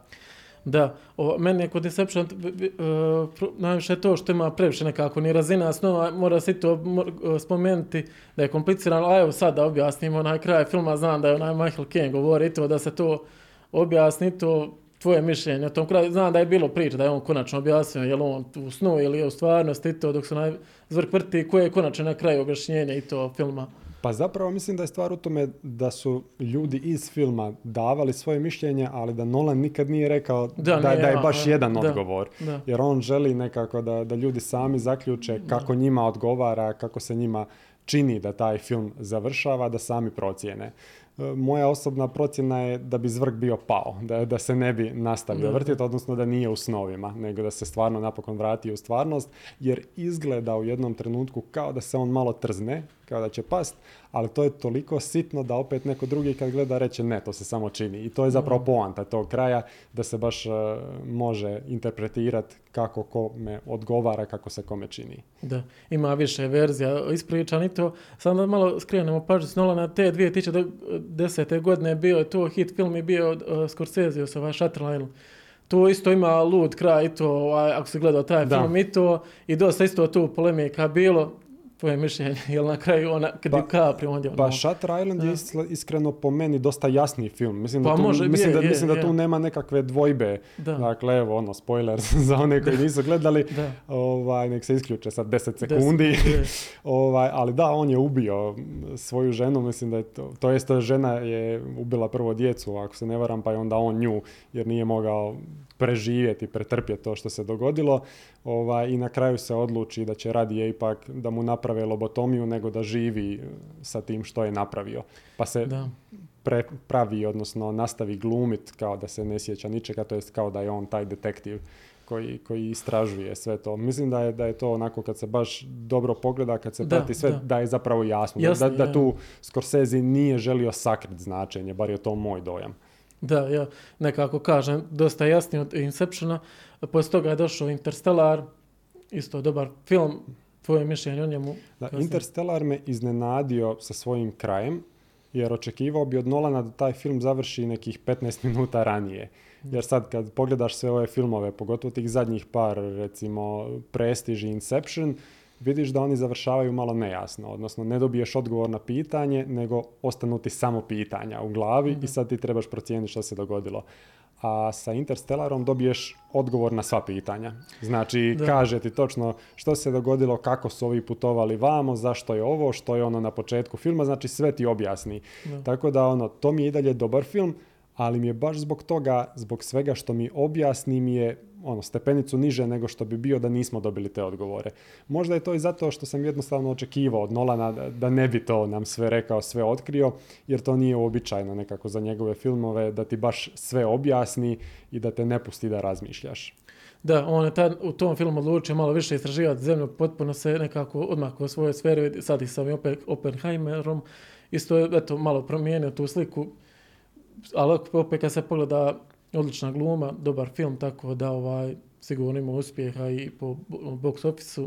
Da, o, meni je kod Deception uh, najviše to što ima previše nekako ni razina snova, mora se to mora, spomenuti da je komplicirano, a evo sad da objasnimo onaj kraj filma, znam da je onaj Michael Caine govori to da se to objasni, to tvoje mišljenje o tom kraju, znam da je bilo priča da je on konačno objasnio je li on u snu ili u stvarnosti to dok su naj zvrk vrti koje je konačno na kraju objašnjenje i to filma. Pa zapravo mislim da je stvar u tome da su ljudi iz filma davali svoje mišljenje, ali da Nolan nikad nije rekao da, da, nije, da je baš a, jedan da, odgovor. Da. Jer on želi nekako da, da ljudi sami zaključe kako da. njima odgovara, kako se njima čini da taj film završava, da sami procijene. moja osobna procjena je da bi zvrk bio pao, da, da se ne bi nastavio vrtiti, odnosno da nije u snovima, nego da se stvarno napokon vrati u stvarnost, jer izgleda u jednom trenutku kao da se on malo trzne, kao da će past, ali to je toliko sitno da opet neko drugi kad gleda reće ne, to se samo čini. I to je zapravo poanta tog kraja, da se baš uh, može interpretirati kako kome odgovara, kako se kome čini. Da, ima više verzija ispričan i to. Sad da malo skrenemo pažnju s na te 2010. godine bio je to hit film i bio uh, Scorsese, ovaj Shutter Island. To isto ima lud kraj i to, ovaj, ako se gledao taj film i to, i dosta isto tu polemika bilo, tvoje mišljenje, jel na kraju ona, kad pa, DiCaprio ondje... Pa ono, Shutter Island je iskreno po meni dosta jasni film. Mislim da, pa tu, može, mislim, da, mislim da tu nema nekakve dvojbe. Da. Dakle, evo, ono, spoiler za one koji nisu gledali, ovaj, nek se isključe sad 10 sekundi. ovaj, ali da, on je ubio svoju ženu, mislim da je to, to jest žena je ubila prvo djecu, ako se ne varam, pa je onda on nju, jer nije mogao preživjeti, pretrpjeti to što se dogodilo ovaj, i na kraju se odluči da će radije ipak da mu naprave lobotomiju nego da živi eh, sa tim što je napravio. Pa se da. pravi, odnosno nastavi glumit kao da se ne sjeća ničega, to jest kao da je on taj detektiv koji, koji istražuje sve to. Mislim da je, da je to onako kad se baš dobro pogleda, kad se da, prati sve, da. je zapravo jasno. da, da, tu Scorsese nije želio sakriti značenje, bar je to moj dojam. Da, ja nekako kažem, dosta jasnije od Inceptiona. Poslije toga je došao Interstellar, isto dobar film. Tvoje mišljenje o njemu? Da, Interstellar me iznenadio sa svojim krajem, jer očekivao bi od Nolana da taj film završi nekih 15 minuta ranije. Jer sad kad pogledaš sve ove filmove, pogotovo tih zadnjih par, recimo Prestige i Inception, vidiš da oni završavaju malo nejasno, odnosno ne dobiješ odgovor na pitanje, nego ostanu ti samo pitanja u glavi i mhm. sad ti trebaš procijeniti što se dogodilo. A sa Interstellarom dobiješ odgovor na sva pitanja. Znači, da. kaže ti točno što se dogodilo, kako su ovi putovali vamo, zašto je ovo, što je ono na početku filma, znači sve ti objasni. Tako da ono, to mi je i dalje dobar film, ali mi je baš zbog toga, zbog svega što mi objasni mi je ono, stepenicu niže nego što bi bio da nismo dobili te odgovore. Možda je to i zato što sam jednostavno očekivao od Nolana da ne bi to nam sve rekao, sve otkrio, jer to nije uobičajeno nekako za njegove filmove, da ti baš sve objasni i da te ne pusti da razmišljaš. Da, on je tad, u tom filmu odlučio malo više istraživati zemlju, potpuno se nekako odmah u svojoj sferi, sad i sam i Oppenheimerom, isto je eto, malo promijenio tu sliku, ali opet kad se pogleda odlična gluma, dobar film, tako da ovaj, sigurno ima uspjeha i po box office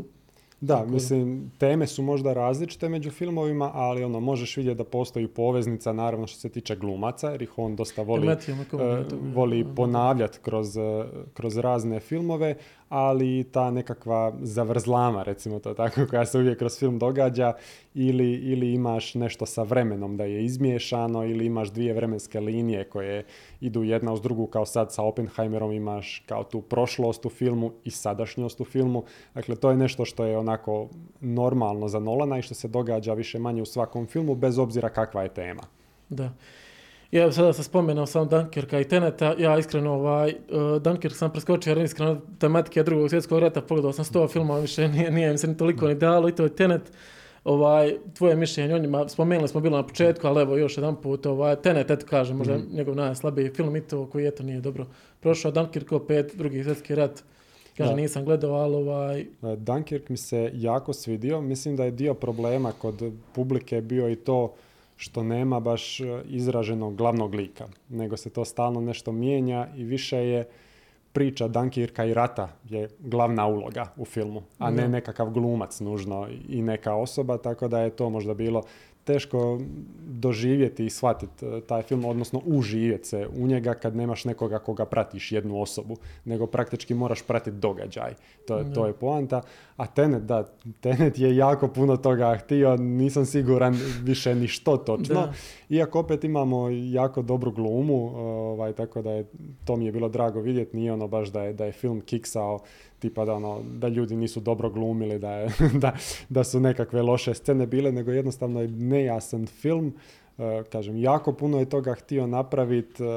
da, mislim, teme su možda različite među filmovima, ali ono, možeš vidjeti da postoji poveznica, naravno što se tiče glumaca, jer ih on dosta voli, uh, voli ponavljati kroz, uh, kroz razne filmove, ali ta nekakva zavrzlama, recimo to tako, koja se uvijek kroz film događa, ili, ili imaš nešto sa vremenom da je izmiješano, ili imaš dvije vremenske linije koje idu jedna uz drugu, kao sad sa Oppenheimerom imaš kao tu prošlost u filmu i sadašnjost u filmu. Dakle, to je nešto što je onako normalno za Nolana i što se događa više manje u svakom filmu, bez obzira kakva je tema. Da. Ja sada sam spomenuo sam Dunkirka i Teneta, ja iskreno ovaj, uh, Dunkirk sam preskočio jer iskreno tematike drugog svjetskog rata, pogledao sam sto filmova, više nije, nije mi se ni toliko ni dalo i to je Tenet. Ovaj, tvoje mišljenje o njima, spomenuli smo bilo na početku, ali evo još jedan put, ovaj, Tenet, eto kažem, možda mm. njegov najslabiji film i to koji eto nije dobro prošao. Dunkirk opet, drugi svjetski rat, Kaže, nisam gledao, ali ovaj... Dunkirk mi se jako svidio. Mislim da je dio problema kod publike bio i to što nema baš e, izraženog glavnog lika, nego se to stalno nešto mijenja i više je priča Dankirka i rata je glavna uloga u filmu, a ne nekakav glumac nužno i neka osoba, tako da je to možda bilo teško doživjeti i shvatiti e, taj film, odnosno uživjeti se u njega kad nemaš nekoga koga pratiš jednu osobu, nego praktički moraš pratiti događaj. To, to je poanta. A Tenet, da, Tenet je jako puno toga htio, nisam siguran više ni što točno. Iako opet imamo jako dobru glumu, ovaj, tako da je, to mi je bilo drago vidjeti, nije ono baš da je, da je film kiksao tipa da, ono, da ljudi nisu dobro glumili, da, je, da, da su nekakve loše scene bile, nego jednostavno je nejasan film. Uh, kažem, jako puno je toga htio napraviti, uh,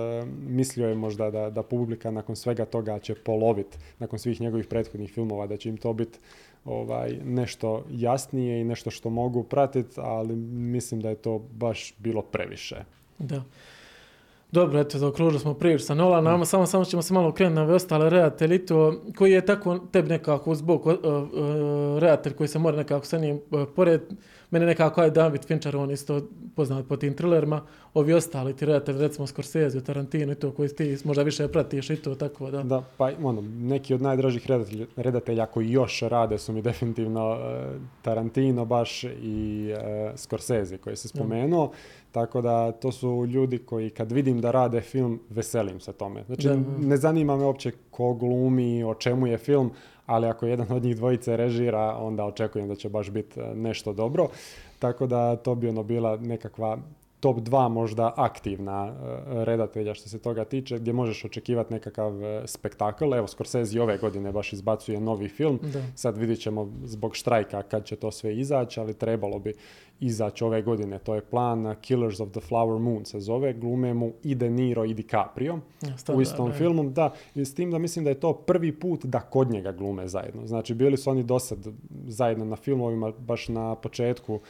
mislio je možda da, da publika nakon svega toga će polovit, nakon svih njegovih prethodnih filmova, da će im to biti ovaj, nešto jasnije i nešto što mogu pratiti, ali mislim da je to baš bilo previše. Da. Dobro, eto, zaokružili smo priču sa Nolanom, mm. samo, samo ćemo se malo krenuti na ove ostale redatelji, to koji je tako tebi nekako uz bok uh, uh, redatelj koji se mora nekako sa njim uh, pored, mene nekako je David Fincher, on isto poznat po tim thrillerima, ovi ostali ti redatelji, recimo Scorsese, Tarantino i to koji ti možda više pratiš i to tako da. Da, pa ono, neki od najdražih redatelja, redatelja koji još rade su mi definitivno uh, Tarantino baš i uh, Scorsese koji se spomenuo. Mm. Tako da to su ljudi koji kad vidim da rade film, veselim se tome. Znači da. ne zanima me uopće ko glumi, o čemu je film, ali ako jedan od njih dvojice režira, onda očekujem da će baš biti e, nešto dobro. Tako da to bi ono bila nekakva top 2 možda aktivna e, redatelja što se toga tiče, gdje možeš očekivati nekakav e, spektakl. Evo, Scorsese ove godine baš izbacuje novi film. Da. Sad vidit ćemo zbog štrajka kad će to sve izaći, ali trebalo bi izaći ove godine. To je plan Killers of the Flower Moon se zove. Glume mu i De Niro i DiCaprio ja, u istom da, filmu. Da, i s tim da mislim da je to prvi put da kod njega glume zajedno. Znači, bili su oni dosad zajedno na filmovima, baš na početku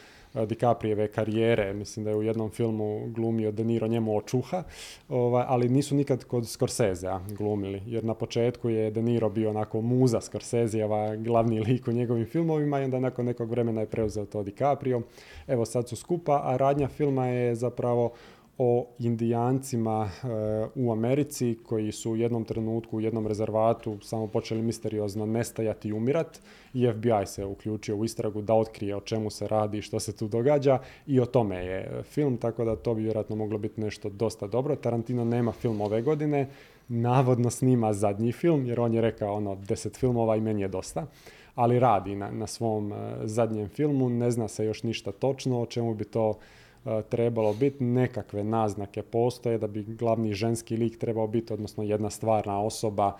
DiCaprijeve karijere, mislim da je u jednom filmu glumio De Niro njemu očuha, ovaj, ali nisu nikad kod Scorsesea glumili, jer na početku je De Niro bio onako muza Scorseseova, glavni lik u njegovim filmovima i onda nakon nekog vremena je preuzeo to DiCaprio. Evo sad su skupa, a radnja filma je zapravo o indijancima e, u Americi koji su u jednom trenutku u jednom rezervatu samo počeli misteriozno nestajati i umirat. I FBI se uključio u istragu da otkrije o čemu se radi i što se tu događa. I o tome je film, tako da to bi vjerojatno moglo biti nešto dosta dobro. Tarantino nema film ove godine, navodno snima zadnji film jer on je rekao ono deset filmova i meni je dosta. Ali radi na, na svom uh, zadnjem filmu, ne zna se još ništa točno o čemu bi to trebalo biti, nekakve naznake postoje da bi glavni ženski lik trebao biti, odnosno jedna stvarna osoba,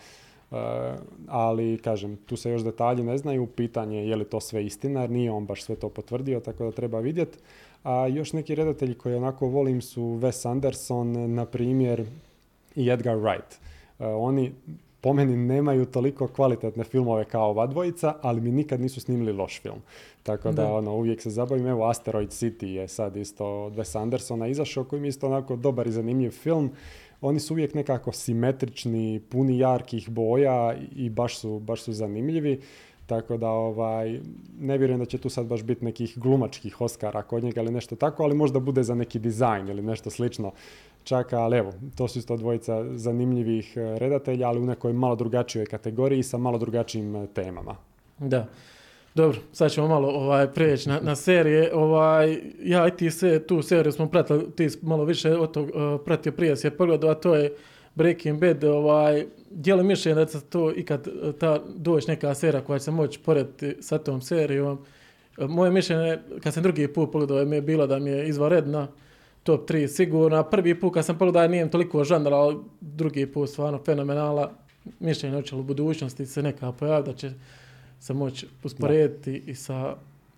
ali kažem, tu se još detalji ne znaju, pitanje je li to sve istina, jer nije on baš sve to potvrdio, tako da treba vidjeti. A još neki redatelji koji onako volim su Wes Anderson, na primjer, i Edgar Wright. Oni po meni nemaju toliko kvalitetne filmove kao ova dvojica, ali mi nikad nisu snimili loš film. Tako da, da. ono, uvijek se zabavim. Evo, Asteroid City je sad isto od Wes Andersona izašao, koji mi isto onako dobar i zanimljiv film. Oni su uvijek nekako simetrični, puni jarkih boja i baš su, baš su zanimljivi. Tako da ovaj, ne vjerujem da će tu sad baš biti nekih glumačkih Oscara kod njega ili nešto tako, ali možda bude za neki dizajn ili nešto slično čak, ali evo, to su isto dvojica zanimljivih eh, redatelja, ali u nekoj malo drugačijoj kategoriji sa malo drugačijim eh, temama. Da. Dobro, sad ćemo malo ovaj, prijeći na, na serije. Ovaj, ja i ti se, tu seriju smo pratili, ti malo više od tog uh, pratio prije se pogledao, a to je Breaking Bad. Ovaj, dijeli mišljenje da se to ikad ta doći neka serija koja će se moći porediti sa tom serijom. Moje mišljenje, kad sam drugi put pogledao, mi je bilo da mi je izvaredna top 3 sigurno. Prvi put kad sam pogledao nijem toliko žanr, ali drugi put stvarno fenomenala. Mišljenje u budućnosti se neka pojaviti da će se moći usporediti i sa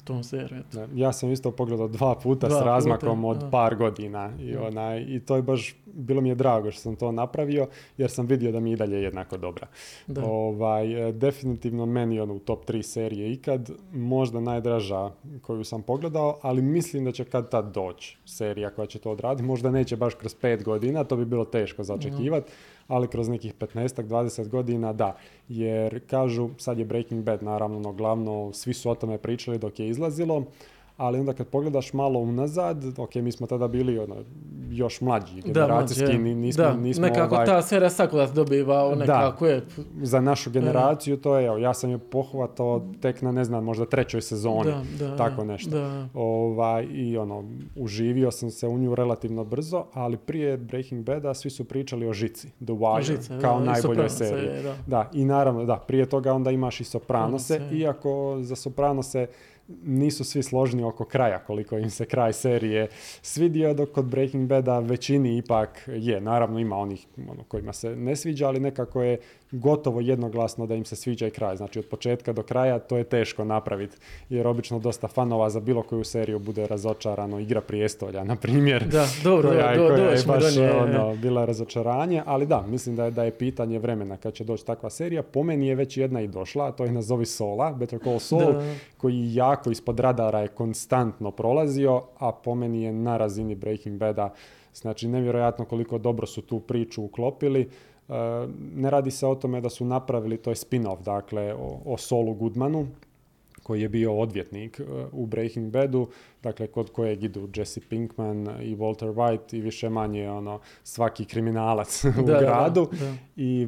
tom serijom. Ja sam isto pogledao dva puta dva s razmakom puta, od da. par godina i, onaj, i to je baš, bilo mi je drago što sam to napravio jer sam vidio da mi i dalje jednako dobra. Da. Ovaj, definitivno meni ono u top 3 serije ikad, možda najdraža koju sam pogledao, ali mislim da će kad tad doći serija koja će to odraditi. Možda neće baš kroz 5 godina, to bi bilo teško zaočekivati. Ali kroz nekih 15-20 godina da. Jer kažu, sad je Breaking Bad naravno ono glavno, svi su o tome pričali dok je izlazilo, ali onda kad pogledaš malo unazad, ok, mi smo tada bili ono, još mlađi, generacijski, da, nismo, da, nismo nekako ovaj, ta serija Sakulat dobiva nekako da, je. Za našu generaciju to je, evo, ja sam je pohvatao tek na, ne znam, možda trećoj sezoni, da, da, tako nešto. Da. Ovaj, I ono, uživio sam se u nju relativno brzo, ali prije Breaking Bada svi su pričali o Žici, The Wire, Žice, kao da, najboljoj seriji. Da. da, i naravno, da, prije toga onda imaš i Sopranose, iako za Sopranose nisu svi složni oko kraja, koliko im se kraj serije svidio, dok kod Breaking Bada većini ipak je. Naravno ima onih ono, kojima se ne sviđa, ali nekako je gotovo jednoglasno da im se sviđa i kraj. Znači od početka do kraja to je teško napraviti, jer obično dosta fanova za bilo koju seriju bude razočarano. Igra prijestolja, na primjer. Da, dobro, koja, do, koja je baš ono, bila razočaranje, ali da, mislim da je, da je pitanje vremena kad će doći takva serija. Po meni je već jedna i došla, a to je nazovi Sola, Better Call Saul, da. koji jako ispod radara je konstantno prolazio, a po meni je na razini Breaking Bada Znači, nevjerojatno koliko dobro su tu priču uklopili. Ne radi se o tome da su napravili, to je spin-off, dakle, o, o Solu Goodmanu, koji je bio odvjetnik u Breaking Badu, dakle kod kojeg idu Jesse Pinkman i Walter White i više manje ono svaki kriminalac u gradu. I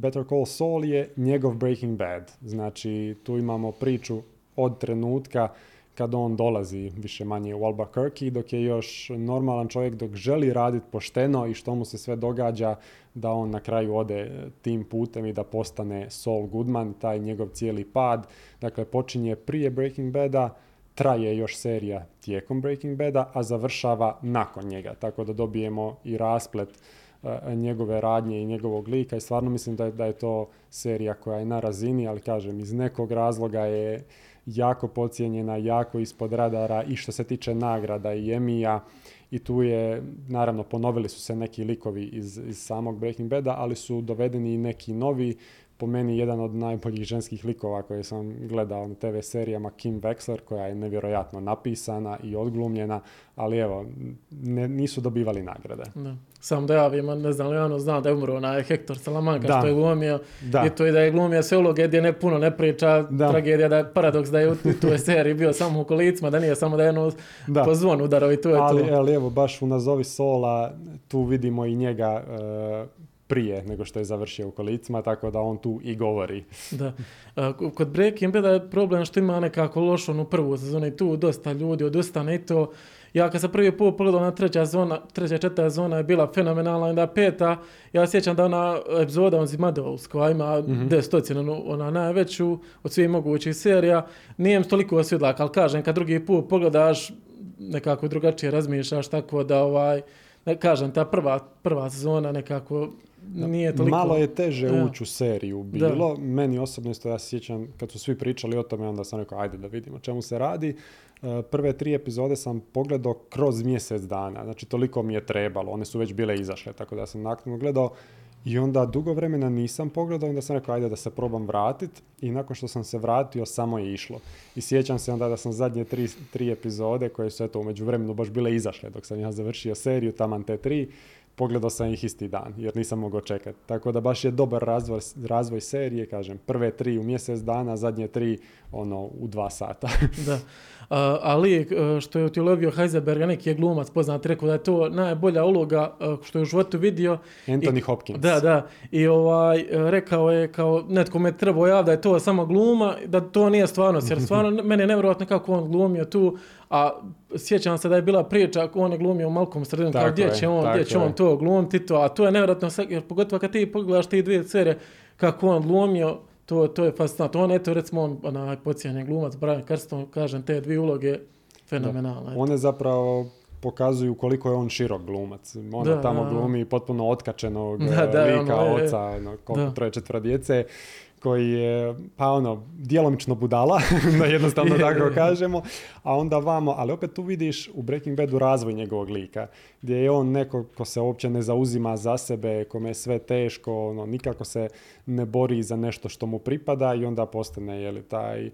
Better Call Saul je njegov Breaking Bad. Znači tu imamo priču od trenutka kad on dolazi više manje u Albuquerque, dok je još normalan čovjek, dok želi raditi pošteno i što mu se sve događa, da on na kraju ode tim putem i da postane Saul Goodman, taj njegov cijeli pad. Dakle, počinje prije Breaking Bada, traje još serija tijekom Breaking Bada, a završava nakon njega. Tako da dobijemo i rasplet e, njegove radnje i njegovog lika i stvarno mislim da je, da je to serija koja je na razini, ali kažem, iz nekog razloga je jako pocijenjena, jako ispod radara i što se tiče nagrada i Emija i tu je, naravno, ponovili su se neki likovi iz, iz samog Breaking Bada, ali su dovedeni i neki novi po meni jedan od najboljih ženskih likova koje sam gledao na TV serijama Kim Wexler koja je nevjerojatno napisana i odglumljena, ali evo, ne, nisu dobivali nagrade. Da. Samo da javim, ne znam li ono zna da je umro onaj Hector Salamanca što je glumio da. i to i da je glumio sve uloge gdje ne puno ne priča, da. tragedija da je paradoks da je u toj seriji bio samo u kolicima, da nije samo da je jedno da. po zvonu udarao i to je ali, to. Ali evo, baš u nazovi Sola tu vidimo i njega uh, prije nego što je završio u kolicima, tako da on tu i govori. Da. Kod Breaking Bada je problem što ima nekako lošu onu prvu sezonu i tu dosta ljudi odustane i to. Ja kad sam prvi put pogledao na treća zona, treća četvrta zona je bila fenomenalna, onda peta, ja sjećam da ona epizoda on Zimadovs koja ima mm -hmm. ona najveću od svih mogućih serija, nije mi toliko osvjedlak, ali kažem, kad drugi put pogledaš, nekako drugačije razmišljaš, tako da ovaj, ne, kažem, ta prva, prva sezona nekako nije toliko... Malo je teže ja. ući u seriju bilo. Meni osobno isto ja sjećam kad su svi pričali o tome, onda sam rekao ajde da vidimo čemu se radi. E, prve tri epizode sam pogledao kroz mjesec dana. Znači toliko mi je trebalo. One su već bile izašle, tako da sam nakon gledao. I onda dugo vremena nisam pogledao, onda sam rekao ajde da se probam vratiti i nakon što sam se vratio samo je išlo. I sjećam se onda da sam zadnje tri, tri epizode koje su eto umeđu vremenu baš bile izašle dok sam ja završio seriju, taman te tri, pogledao sam ih isti dan jer nisam mogao čekati. Tako da baš je dobar razvoj, razvoj serije, kažem, prve tri u mjesec dana, zadnje tri ono u dva sata. da. ali e, što je utjelovio Heisenberga, neki je glumac poznat, rekao da je to najbolja uloga e, što je u životu vidio. Anthony I, Hopkins. Da, da. I ovaj, e, rekao je kao netko me trebao jav da je to samo gluma, da to nije stvarnost. Jer stvarno, meni je nevjerojatno kako on glumio tu, a sjećam se da je bila priča ako on je glumio u Malkom sredinu, kao gdje će on, gdje će on to glumiti to, a to je nevjerojatno, jer pogotovo kad ti pogledaš te dvije serije, kako on glumio, to, to je fascinantno. On, eto, recimo, on, onaj pocijenjen glumac, Brian Cranston, kažem, te dvije uloge, fenomenalne. One zapravo pokazuju koliko je on širok glumac. Ona da, tamo glumi potpuno otkačenog da, da, lika, ono, oca, ono, koliko troje četvra djece koji je, pa ono, djelomično budala, da jednostavno tako kažemo, a onda vamo, ali opet tu vidiš u Breaking Badu razvoj njegovog lika, gdje je on neko ko se uopće ne zauzima za sebe, kome je sve teško, ono, nikako se ne bori za nešto što mu pripada i onda postane, jeli, taj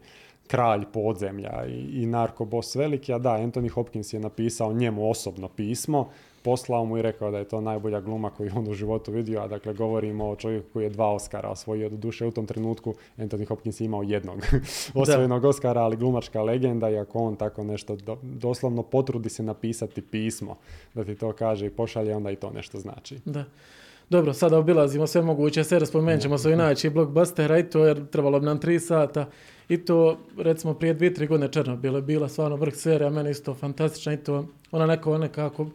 kralj podzemlja i, i narkobos veliki, a da, Anthony Hopkins je napisao njemu osobno pismo, poslao mu i rekao da je to najbolja gluma koju on u životu vidio, a dakle govorimo o čovjeku koji je dva Oscara osvojio do duše u tom trenutku Anthony Hopkins je imao jednog osvojenog Oscara, ali glumačka legenda i ako on tako nešto doslovno potrudi se napisati pismo da ti to kaže i pošalje, onda i to nešto znači. Da. Dobro, sada obilazimo sve moguće serije, spomenut ćemo svoj najveći blockbuster, i to jer trebalo bi nam tri sata. I to, recimo, prije dvije, tri godine Černobil je bila stvarno vrh serija, meni isto fantastična i to, ona neko, nekako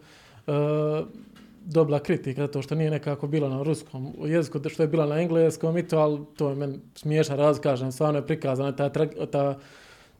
dobila kritika zato što nije nekako bila na ruskom jeziku, što je bila na engleskom i to, ali to je meni smiješan raz, stvarno je prikazana ta, ta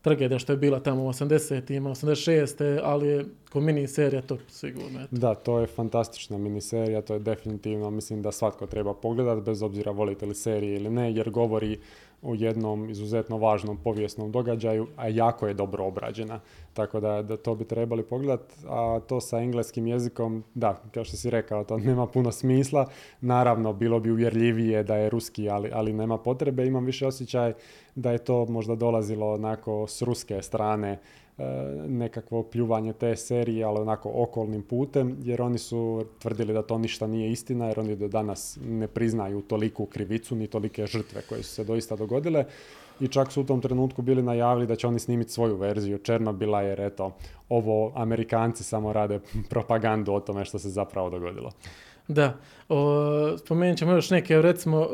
tragedija što je bila tamo u 80-ima, 86 ali je ko mini serija to sigurno. Eto. Da, to je fantastična miniserija, to je definitivno, mislim da svatko treba pogledati, bez obzira volite li serije ili ne, jer govori u jednom izuzetno važnom povijesnom događaju, a jako je dobro obrađena. Tako da, da to bi trebali pogledati, a to sa engleskim jezikom, da, kao što si rekao, to nema puno smisla. Naravno, bilo bi uvjerljivije da je ruski, ali, ali nema potrebe. Imam više osjećaj da je to možda dolazilo onako s ruske strane nekakvo pljuvanje te serije, ali onako okolnim putem, jer oni su tvrdili da to ništa nije istina, jer oni do danas ne priznaju toliku krivicu, ni tolike žrtve koje su se doista dogodile. I čak su u tom trenutku bili najavili da će oni snimiti svoju verziju. Černobila jer eto, ovo Amerikanci samo rade propagandu o tome što se zapravo dogodilo. Da, o, spomenut ćemo još neke, recimo,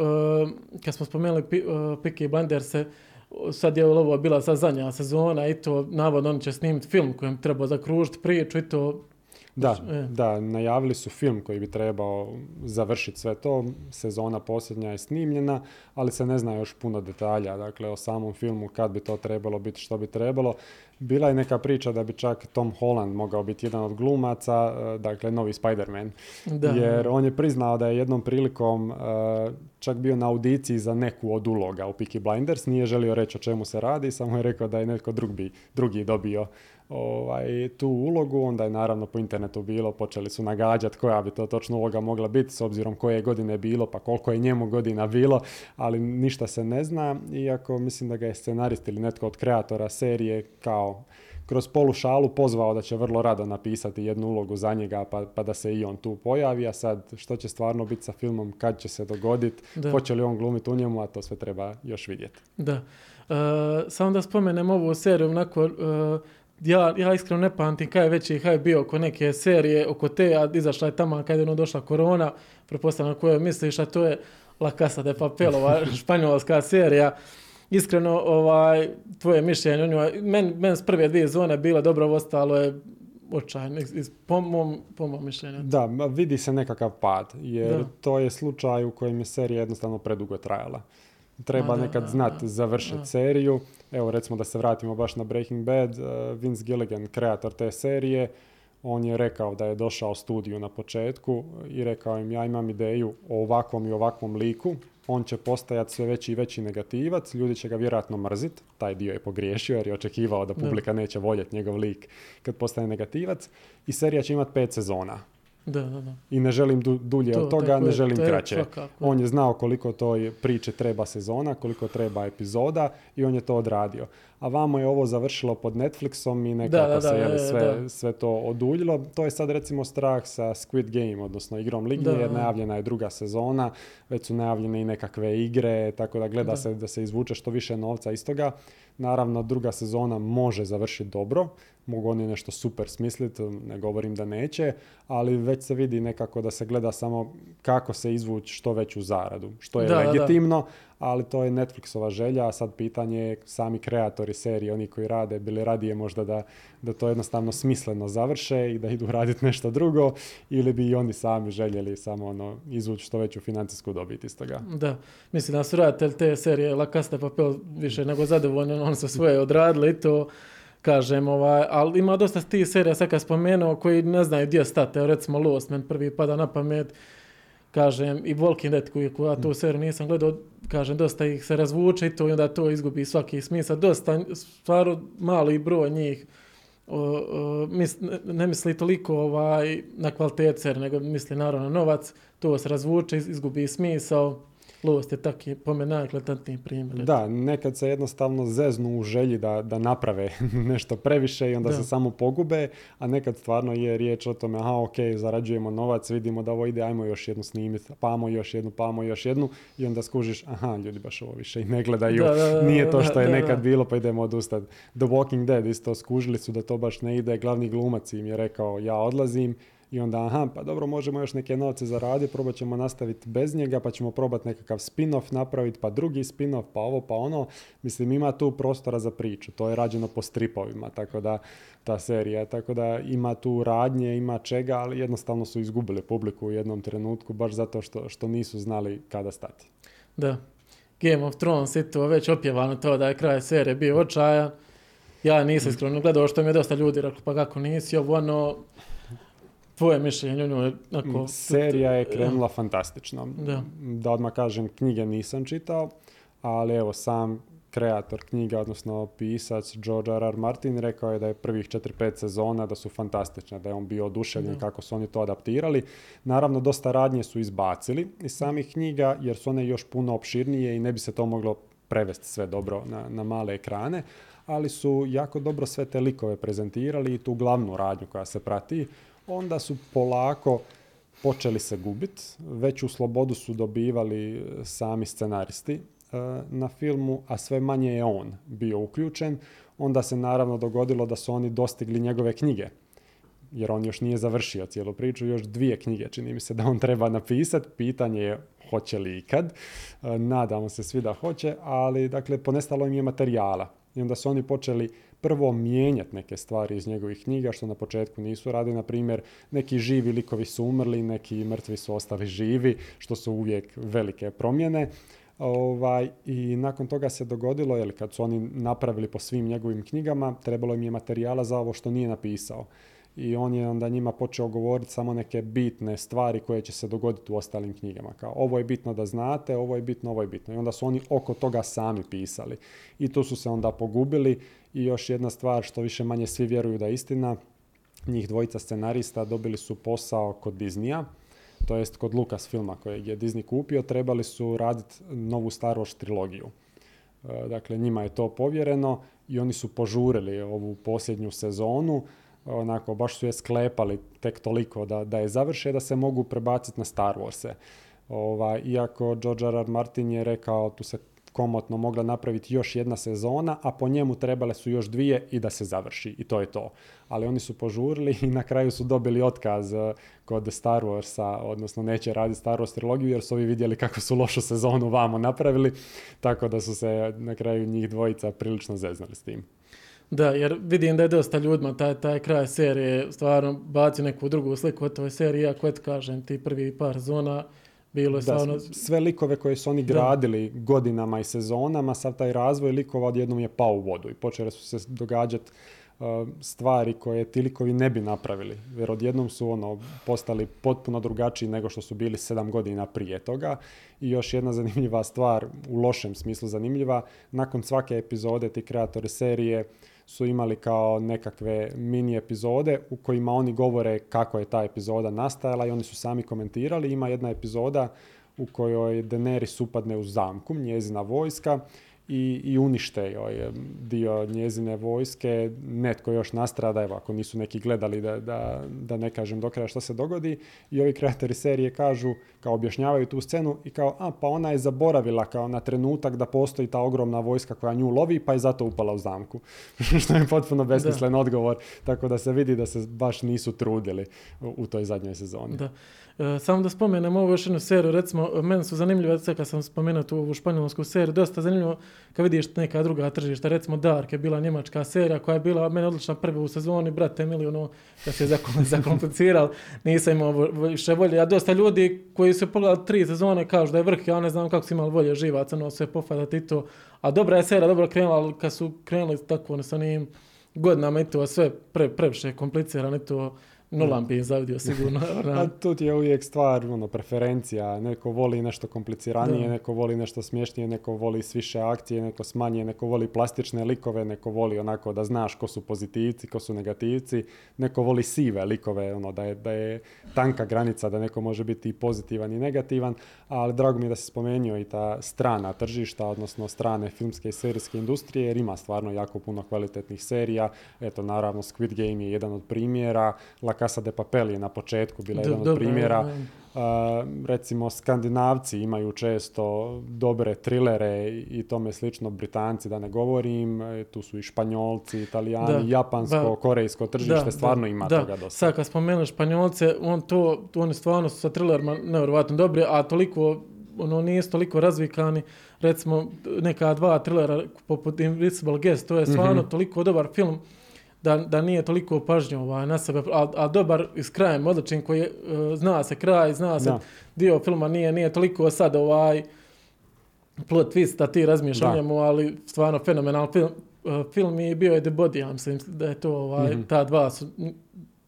kad smo spomenuli P, Piki Banderse, sad je ovo bila sa zadnja sezona i to navodno oni će snimiti film kojem treba zakružiti priču i to da, e. da, najavili su film koji bi trebao završiti sve to. Sezona posljednja je snimljena, ali se ne zna još puno detalja. Dakle, o samom filmu, kad bi to trebalo biti, što bi trebalo. Bila je neka priča da bi čak Tom Holland mogao biti jedan od glumaca, e, dakle, novi Spider-Man. Jer on je priznao da je jednom prilikom e, čak bio na audiciji za neku od uloga u Peaky Blinders. Nije želio reći o čemu se radi, samo je rekao da je netko drugi, drugi dobio ovaj, tu ulogu, onda je naravno po internetu bilo, počeli su nagađati koja bi to točno uloga mogla biti, s obzirom koje godine je bilo, pa koliko je njemu godina bilo, ali ništa se ne zna, iako mislim da ga je scenarist ili netko od kreatora serije kao kroz polu šalu pozvao da će vrlo rado napisati jednu ulogu za njega pa, pa da se i on tu pojavi, a sad što će stvarno biti sa filmom, kad će se dogoditi, hoće li on glumiti u njemu, a to sve treba još vidjeti. Da. Uh, samo da spomenem ovu seriju, onako, uh, ja, ja iskreno ne pamtim kaj je veći je bio oko neke serije, oko te, a izašla je tamo kad je ono došla korona, prepostavljam koju misliš, a to je La Casa de Papel, ova španjolska serija. Iskreno, ovaj, tvoje mišljenje o njoj, meni men s prve dvije zone bilo dobro, ostalo je očajno, po mom, po mom mišljenju. Da, vidi se nekakav pad, jer to je slučaj u kojem je serija jednostavno predugo trajala treba nekad znat završiti seriju. Evo recimo da se vratimo baš na Breaking Bad, uh, Vince Gilligan, kreator te serije, on je rekao da je došao studiju na početku i rekao im ja imam ideju o ovakvom i ovakvom liku, on će postajati sve veći i veći negativac, ljudi će ga vjerojatno mrzit, taj dio je pogriješio jer je očekivao da publika neće voljeti njegov lik kad postane negativac i serija će imati pet sezona. Da, da, da. I ne želim dulje od toga, ne želim kraće. On je znao koliko to priče treba sezona, koliko treba epizoda i on je to odradio. A vamo je ovo završilo pod Netflixom i nekako se je sve, sve to oduljilo. To je sad recimo strah sa Squid Game, odnosno igrom Ligi, jer najavljena je druga sezona, već su najavljene i nekakve igre, tako da gleda se da se izvuče što više novca iz toga. Naravno, druga sezona može završiti dobro, mogu oni nešto super smisliti, ne govorim da neće, ali već se vidi nekako da se gleda samo kako se izvući što veću zaradu, što je legitimno, ali to je Netflixova želja, a sad pitanje je sami kreatori serije, oni koji rade, bili radije možda da, da to jednostavno smisleno završe i da idu raditi nešto drugo, ili bi i oni sami željeli samo ono, izvući što veću financijsku dobit iz toga. Da, mislim da su raditelj te serije La Casa de Papel više nego zadovoljni, on su svoje odradili i to kažem, ovaj, ali ima dosta tih serija, sad kad spomenuo, koji ne znaju gdje stati, recimo Lost Man prvi pada na pamet, kažem, i Walking Dead koju, ja tu seriju nisam gledao, kažem, dosta ih se razvuče i to i onda to izgubi svaki smisao, dosta, stvarno mali broj njih o, ne misli toliko ovaj, na kvalitet serije, nego misli naravno na novac, to se razvuče, izgubi smisao, Lost je taki po mene najeklatantniji primjer. Da, nekad se jednostavno zeznu u želji da, da naprave nešto previše i onda se samo pogube, a nekad stvarno je riječ o tome, aha, ok, zarađujemo novac, vidimo da ovo ide, ajmo još jednu snimiti, pamo još jednu, pamo još jednu i onda skužiš, aha, ljudi baš ovo više i ne gledaju, nije to što je nekad bilo, pa idemo odustati. The Walking Dead isto skužili su da to baš ne ide, glavni glumac im je rekao, ja odlazim, i onda, aha, pa dobro, možemo još neke novce zaraditi, probat ćemo nastaviti bez njega, pa ćemo probati nekakav spin-off napraviti, pa drugi spin-off, pa ovo, pa ono. Mislim, ima tu prostora za priču, to je rađeno po stripovima, tako da ta serija, tako da ima tu radnje, ima čega, ali jednostavno su izgubili publiku u jednom trenutku, baš zato što, što nisu znali kada stati. Da, Game of Thrones i to već opjevano to da je kraj serije bio očajan. Ja nisam mm. iskreno gledao što mi je dosta ljudi pa kako nisi, ovo ono, tvoje mišljenje njoj? Mm, serija je krenula fantastično. Da. da odmah kažem, knjige nisam čitao, ali evo sam kreator knjiga, odnosno pisac George R. R. Martin rekao je da je prvih 4-5 sezona da su fantastične, da je on bio oduševljen kako su oni to adaptirali. Naravno, dosta radnje su izbacili iz samih knjiga jer su one još puno opširnije i ne bi se to moglo prevesti sve dobro na, na male ekrane ali su jako dobro sve te likove prezentirali i tu glavnu radnju koja se prati. Onda su polako počeli se gubiti, veću slobodu su dobivali sami scenaristi e, na filmu, a sve manje je on bio uključen. Onda se naravno dogodilo da su oni dostigli njegove knjige jer on još nije završio cijelu priču, još dvije knjige čini mi se da on treba napisati, pitanje je hoće li ikad, e, nadamo se svi da hoće, ali dakle ponestalo im je materijala. I onda su oni počeli prvo mijenjati neke stvari iz njegovih knjiga što na početku nisu radili, na primjer neki živi likovi su umrli, neki mrtvi su ostali živi, što su uvijek velike promjene. Ovaj, I nakon toga se dogodilo, jer kad su oni napravili po svim njegovim knjigama, trebalo im je materijala za ovo što nije napisao i on je onda njima počeo govoriti samo neke bitne stvari koje će se dogoditi u ostalim knjigama. Kao ovo je bitno da znate, ovo je bitno, ovo je bitno. I onda su oni oko toga sami pisali. I tu su se onda pogubili i još jedna stvar što više manje svi vjeruju da je istina, njih dvojica scenarista dobili su posao kod Disneya, to jest kod Lucas filma kojeg je Disney kupio, trebali su raditi novu Star Wars trilogiju. E, dakle, njima je to povjereno i oni su požurili ovu posljednju sezonu onako baš su je sklepali tek toliko da, da je završe da se mogu prebaciti na Star Wars-e. Ovaj, iako George R. R. Martin je rekao tu se komotno mogla napraviti još jedna sezona, a po njemu trebale su još dvije i da se završi. I to je to. Ali oni su požurili i na kraju su dobili otkaz eh, kod Star Warsa, odnosno neće raditi Star Wars trilogiju jer su ovi vidjeli kako su lošu sezonu vamo napravili, tako da su se na kraju njih dvojica prilično zeznali s tim. Da, jer vidim da je dosta ljudima taj, taj kraj serije stvarno baci neku drugu sliku od toj serije, iako eto kažem ti prvi par zona bilo je stvarno... sve likove koje su oni gradili godinama i sezonama, sav taj razvoj likova odjednom je pao u vodu i počele su se događati uh, stvari koje ti likovi ne bi napravili. Jer odjednom su ono postali potpuno drugačiji nego što su bili sedam godina prije toga. I još jedna zanimljiva stvar, u lošem smislu zanimljiva, nakon svake epizode ti kreatori serije su imali kao nekakve mini epizode u kojima oni govore kako je ta epizoda nastajala i oni su sami komentirali. Ima jedna epizoda u kojoj Daenerys upadne u zamku, njezina vojska, i, i unište joj dio njezine vojske, netko još nastrada, evo ako nisu neki gledali da, da, da ne kažem do kraja što se dogodi i ovi kreatori serije kažu, kao objašnjavaju tu scenu i kao, a pa ona je zaboravila kao na trenutak da postoji ta ogromna vojska koja nju lovi pa je zato upala u zamku. što je potpuno besmislen odgovor, tako da se vidi da se baš nisu trudili u, u toj zadnjoj sezoni. Da. E, samo da spomenem ovu još jednu seriju, recimo, meni su zanimljive, kad sam spomenuo tu ovu španjolsku seriju, dosta zanimljivo kad vidiš neka druga tržišta, recimo Dark je bila njemačka serija koja je bila meni odlična prva u sezoni, brate mili, ono, da se zakompliciral, nisam imao više volje, a dosta ljudi koji su pogledali tri sezone kažu da je vrh, ja ne znam kako su imali volje živaca, ono sve pofadati i to, a dobra je serija, dobro krenula, ali kad su krenuli tako, ono, sa njim godinama i to sve pre, previše komplicirano i to, Nolan bi zavidio sigurno. A tu je uvijek stvar, ono, preferencija. Neko voli nešto kompliciranije, neko voli nešto smješnije, neko voli s više akcije, neko smanje, neko voli plastične likove, neko voli onako da znaš ko su pozitivci, ko su negativci, neko voli sive likove, ono, da je, da je tanka granica da neko može biti i pozitivan i negativan, ali drago mi je da si spomenuo i ta strana tržišta, odnosno strane filmske i serijske industrije, jer ima stvarno jako puno kvalitetnih serija. Eto, naravno, Squid Game je jedan od primjera, La Casa de Papel je na početku bila jedan od primjera. recimo, skandinavci imaju često dobre trilere i tome slično, britanci da ne govorim, e, tu su i španjolci, italijani, japansko, korejsko tržište, stvarno ima toga dosta. Sad kad spomenuli španjolce, on to, oni stvarno su sa trilerima nevjerovatno dobri, a toliko ono nije toliko razvikani, recimo neka dva trilera poput Invisible Guest, to je stvarno mhm. toliko dobar film da, da nije toliko pažnje ovaj, na sebe, a, a dobar i s krajem odličan koji uh, zna se kraj, zna se dio filma nije, nije toliko sad ovaj plot twist da ti razmiješ o njemu, ali stvarno fenomenal film. Uh, film je bio je The Body, ja mislim da je to ovaj, mm-hmm. ta dva su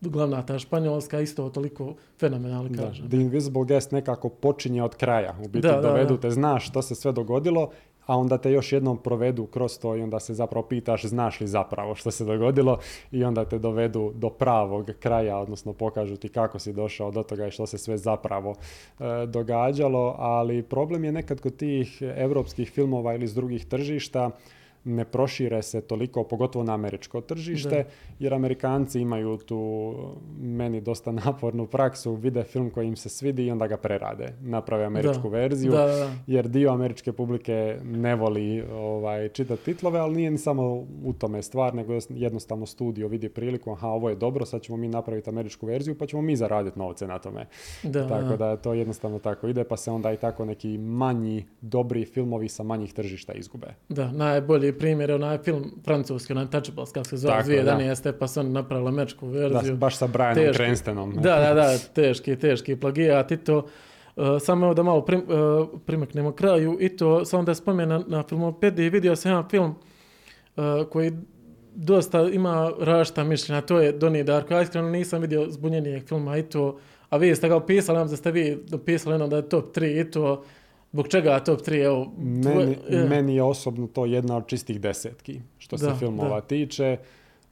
glavna ta španjolska isto toliko fenomenalni kažem. The Invisible Guest nekako počinje od kraja. U biti da, dovedu te, znaš što se sve dogodilo a onda te još jednom provedu kroz to i onda se zapravo pitaš znaš li zapravo što se dogodilo i onda te dovedu do pravog kraja, odnosno pokažu ti kako si došao do toga i što se sve zapravo e, događalo, ali problem je nekad kod tih europskih filmova ili iz drugih tržišta ne prošire se toliko, pogotovo na američko tržište, jer Amerikanci imaju tu meni dosta napornu praksu, vide film koji im se svidi i onda ga prerade, naprave američku verziju, jer dio američke publike ne voli ovaj, čitati titlove, ali nije ni samo u tome stvar, nego jednostavno studio vidi priliku, aha, ovo je dobro, sad ćemo mi napraviti američku verziju, pa ćemo mi zaraditi novce na tome. Da, tako da to jednostavno tako ide, pa se onda i tako neki manji, dobri filmovi sa manjih tržišta izgube. Da, najbolji primjer je onaj film francuski, onaj Touchables, kako se zove, 2011. pa su oni napravili američku verziju. Da, baš sa Brianom Cranstonom. Da, da, da, teški, teški plagijat i to. Uh, samo da malo prim, uh, primaknemo kraju i to samo da spomenem na, na filmopediji vidio sam jedan film uh, koji dosta ima rašta mišljenja, to je Doni Darko. Ja iskreno nisam vidio zbunjenijeg filma i to, a vi ste ga opisali, nam da ste vi dopisali ono da je top 3 i to, zbog čega top 3, evo... Meni, je. meni je osobno to jedna od čistih desetki, što da, se filmova da. tiče.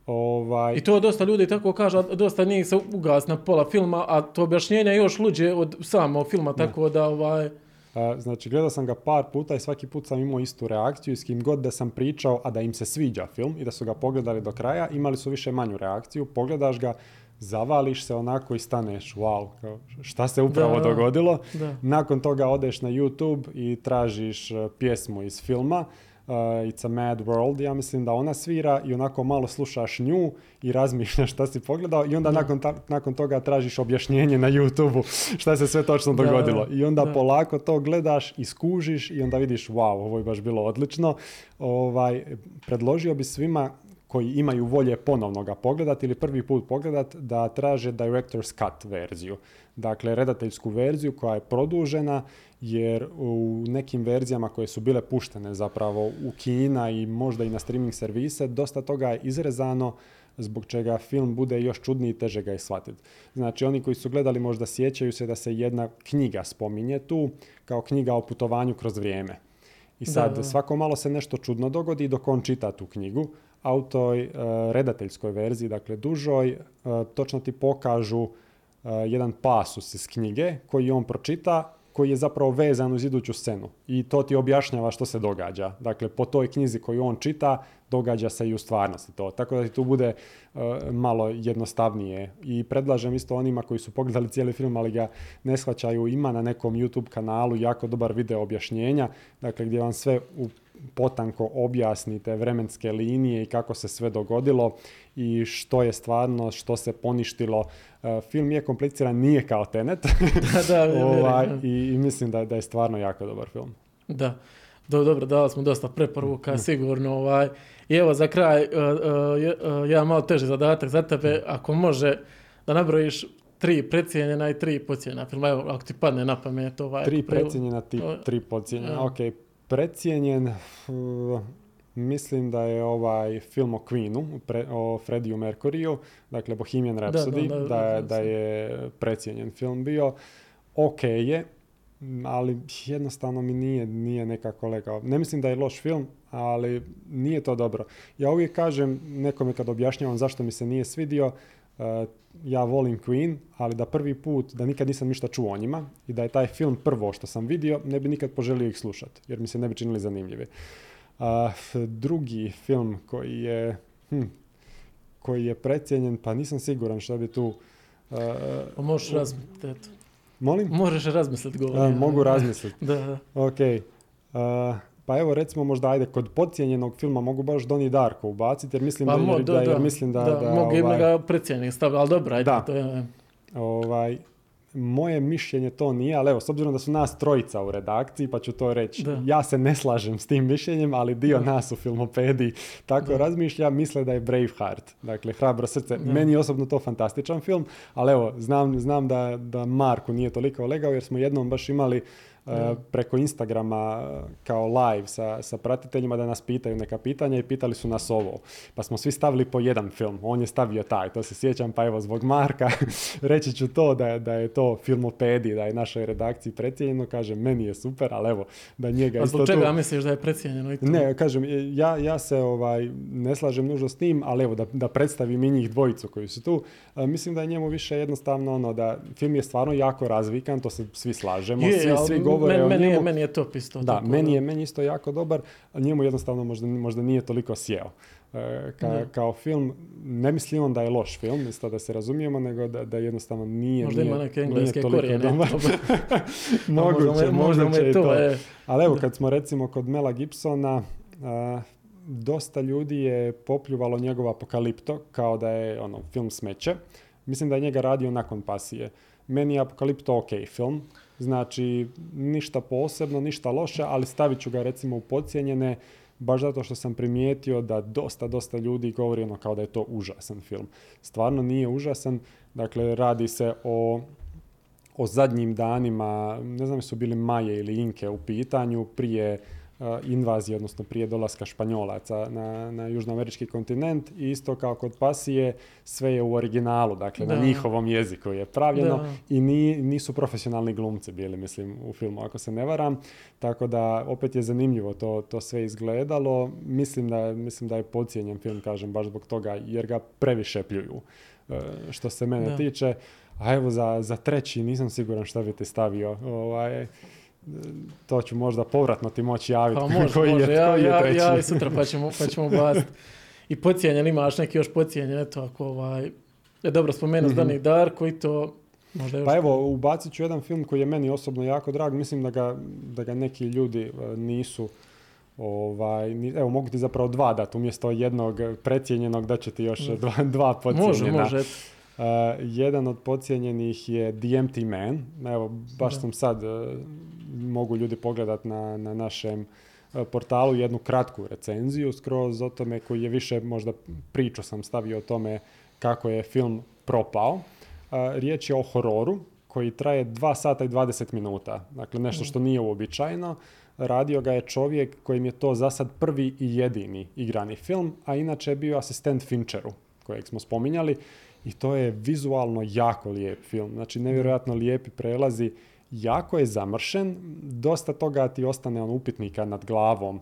Ovaj... I to dosta ljudi tako kaže, dosta njih se ugas na pola filma, a to objašnjenje još luđe od samog filma, tako da ovaj... Znači, gledao sam ga par puta i svaki put sam imao istu reakciju i s kim god da sam pričao, a da im se sviđa film i da su ga pogledali do kraja, imali su više manju reakciju. Pogledaš ga, zavališ se onako i staneš, wow, šta se upravo da, dogodilo. Da. Nakon toga odeš na YouTube i tražiš e, pjesmu iz filma uh, It's a Mad World, ja mislim da ona svira i onako malo slušaš nju i razmišljaš šta si pogledao i onda nakon, ta, nakon toga tražiš objašnjenje na YouTube-u šta se sve točno dogodilo. I onda polako to gledaš i skužiš i onda vidiš wow, ovo je baš bilo odlično. Ovaj, predložio bi svima koji imaju volje ponovno ga pogledati ili prvi put pogledat da traže director's cut verziju. Dakle, redateljsku verziju koja je produžena jer u nekim verzijama koje su bile puštene zapravo u kina i možda i na streaming servise, dosta toga je izrezano zbog čega film bude još čudniji i teže ga je shvatiti. Znači, oni koji su gledali možda sjećaju se da se jedna knjiga spominje tu, kao knjiga o putovanju kroz vrijeme. I sad, da, da. svako malo se nešto čudno dogodi dok on čita tu knjigu, a u toj uh, redateljskoj verziji, dakle dužoj, uh, točno ti pokažu uh, jedan pasus iz knjige koji on pročita koji je zapravo vezan uz iduću scenu i to ti objašnjava što se događa. Dakle, po toj knjizi koju on čita, događa se i u stvarnosti to. Tako da ti tu bude uh, malo jednostavnije. I predlažem isto onima koji su pogledali cijeli film, ali ga ne shvaćaju, ima na nekom YouTube kanalu jako dobar video objašnjenja, dakle gdje vam sve u potanko objasnite vremenske linije i kako se sve dogodilo i što je stvarno, što se poništilo. Uh, film je kompliciran, nije kao Tenet. da, da, ovaj, i, I mislim da, da je stvarno jako dobar film. Da. Do, dobro, dali smo dosta preporuka, mm. sigurno. Ovaj. I evo za kraj, uh, uh, jedan malo teži zadatak za tebe, ako može da nabrojiš tri precijenjena i tri pocijenjena filma, evo, ako ti padne na pamet ovaj... Tri precijenjena, ti, tri pocijenjena, ok precijenjen, mislim da je ovaj film o Queenu, pre, o Freddiju Mercuryu, dakle Bohemian Rhapsody, da, da, da, da, je, da je precijenjen film bio. Ok je, ali jednostavno mi nije, nije nekako legao. Ne mislim da je loš film, ali nije to dobro. Ja uvijek kažem nekome kad objašnjavam zašto mi se nije svidio, uh, ja volim Queen, ali da prvi put, da nikad nisam ništa čuo o njima i da je taj film prvo što sam vidio, ne bi nikad poželio ih slušati, jer mi se ne bi činili zanimljivi. Uh, drugi film koji je, hm, koji je precijenjen, pa nisam siguran što bi tu... Uh, pa možeš razmisliti, eto. Molim? Možeš razmisliti, govorim. mogu razmisliti. da, da. Ok. Pa evo recimo možda ajde kod podcijenjenog filma mogu baš Doni Darko ubaciti jer mislim pa, da, jer, da, da, jer mislim da, da, da mogu ovaj, ga precijeniti staviti, ali dobro, ajde. Da. To je... Ovaj, moje mišljenje to nije, ali evo, s obzirom da su nas trojica u redakciji, pa ću to reći, da. ja se ne slažem s tim mišljenjem, ali dio da. nas u filmopediji tako da. razmišlja, misle da je Braveheart, dakle, Hrabro srce. Da. Meni je osobno to fantastičan film, ali evo, znam, znam da, da Marku nije toliko legao, jer smo jednom baš imali E, preko Instagrama kao live sa, sa pratiteljima da nas pitaju neka pitanja i pitali su nas ovo. Pa smo svi stavili po jedan film. On je stavio taj, to se sjećam, pa evo zbog Marka reći ću to da, da je to filmopedi, da je našoj redakciji precijenjeno. Kažem, meni je super, ali evo, da njega A zbog čega tu... misliš da je precijenjeno? I to? Ne, kažem, ja, ja se ovaj, ne slažem nužno s tim, ali evo, da, da predstavim i njih dvojicu koji su tu. A, mislim da je njemu više jednostavno ono da film je stvarno jako razvikan, to se svi slažemo, je, svi, svi govore govore meni, o meni, je, njemu. meni je top isto. Da, tako meni je meni isto jako dobar, a njemu jednostavno možda, možda nije toliko sjeo. E, ka- kao film, ne mislim on da je loš film, isto da se razumijemo, nego da, da jednostavno nije, Možda nije, ima neke engleske korijene. Možda moguće, je- možda je moguće i to, to. e. Ali evo, kad smo recimo kod Mela Gibsona, a, dosta ljudi je popljuvalo njegov Apokalipto kao da je ono, film smeće. Mislim da je njega radio nakon pasije. Meni je Apokalipto ok film, znači ništa posebno, ništa loše, ali stavit ću ga recimo u podcijenjene baš zato što sam primijetio da dosta, dosta ljudi govori ono kao da je to užasan film. Stvarno nije užasan, dakle radi se o o zadnjim danima, ne znam su bili Maje ili Inke u pitanju prije invazije, odnosno prije dolaska Španjolaca na, na južnoamerički kontinent i isto kao kod Pasije sve je u originalu, dakle na Da. njihovom jeziku je pravljeno Da. i ni, nisu profesionalni glumci bili, mislim, u filmu, ako se ne varam. Tako da, opet je zanimljivo to, to sve izgledalo. Mislim da, mislim da je podcijenjen film, kažem, baš zbog toga, jer ga previše pljuju, e, što se mene Da. tiče. A evo, za, za treći nisam siguran šta bi ti stavio. Ovaj, to ću možda povratno ti moći javiti. Pa može, koji može. je, ja, koji je ja, treći. ja i sutra pa ćemo, pa ćemo baciti. I pocijenjen, imaš neki još pocijenjen, eto, ako ovaj... Je dobro spomenuo Mhm. mm Dani Darko i to možda još... Pa evo, ubacit ću jedan film koji je meni osobno jako drag. Mislim da ga, da ga neki ljudi e, nisu Ovaj, evo mogu ti zapravo dva dati umjesto jednog precijenjenog da će ti još Da. dva, dva može, podcijenjena. može. eto. Uh, jedan od podcijenjenih je The Empty Man. Evo, baš Da. sam sad, uh, mogu ljudi pogledat na, na našem uh, portalu jednu kratku recenziju skroz o tome koji je više možda priču sam stavio o tome kako je film propao. Uh, riječ je o hororu koji traje 2 sata i 20 minuta. Dakle, nešto što nije uobičajeno. Radio ga je čovjek kojim je to za sad prvi i jedini igrani film, a inače je bio asistent Fincheru, kojeg smo spominjali. I to je vizualno jako lijep film. Znači, nevjerojatno lijepi prelazi. Jako je zamršen. Dosta toga ti ostane on upitnika nad glavom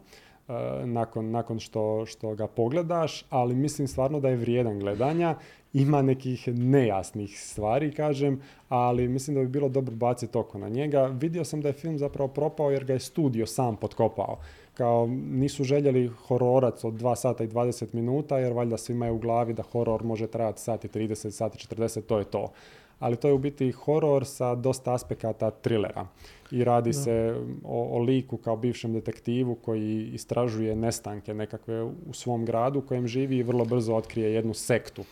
e, nakon, nakon što, što ga pogledaš, ali mislim stvarno da je vrijedan gledanja. Ima nekih nejasnih stvari, kažem, ali mislim da bi bilo dobro baciti oko na njega. Vidio sam da je film zapravo propao jer ga je studio sam potkopao. Kao nisu željeli hororac od 2 sata i 20 minuta jer valjda svima je u glavi da horor može trajati sat i 30, sat i 40, to je to. Ali to je u biti horor sa dosta aspekata trilera. I radi se o, o liku kao bivšem detektivu koji istražuje nestanke nekakve u svom gradu u kojem živi i vrlo brzo otkrije jednu sektu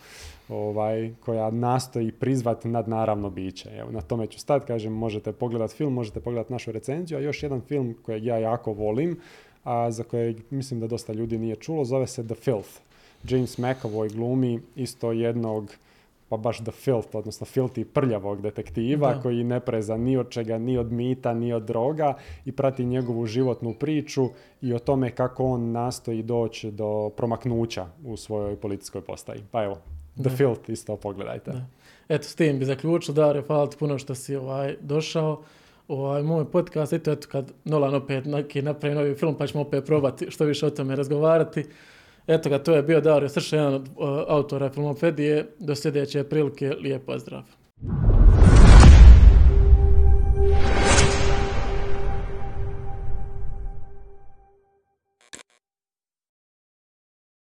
ovaj, koja nastoji prizvati nadnaravno biće. Evo, na tome ću stati, kažem, možete pogledati film, možete pogledati našu recenziju, a još jedan film kojeg ja jako volim, a za kojeg mislim da dosta ljudi nije čulo, zove se The Filth. James McAvoy glumi isto jednog pa baš The Filth, odnosno filti prljavog detektiva Da. koji ne preza ni od čega, ni od mita, ni od droga i prati njegovu životnu priču i o tome kako on nastoji doći do promaknuća u svojoj policijskoj postaji. Pa evo, The Da. Filth isto pogledajte. Da. Eto, s tim bi zaključio, Dario, hvala ti puno što si ovaj, došao. Ovaj, moj podcast, eto, eto, kad Nolan opet neki napravi novi film, pa ćemo opet probati što više o tome razgovarati. Eto ga, to je bio Dario Srša, jedan od uh, autora Filmopedije. Do sljedeće prilike, lijep pozdrav.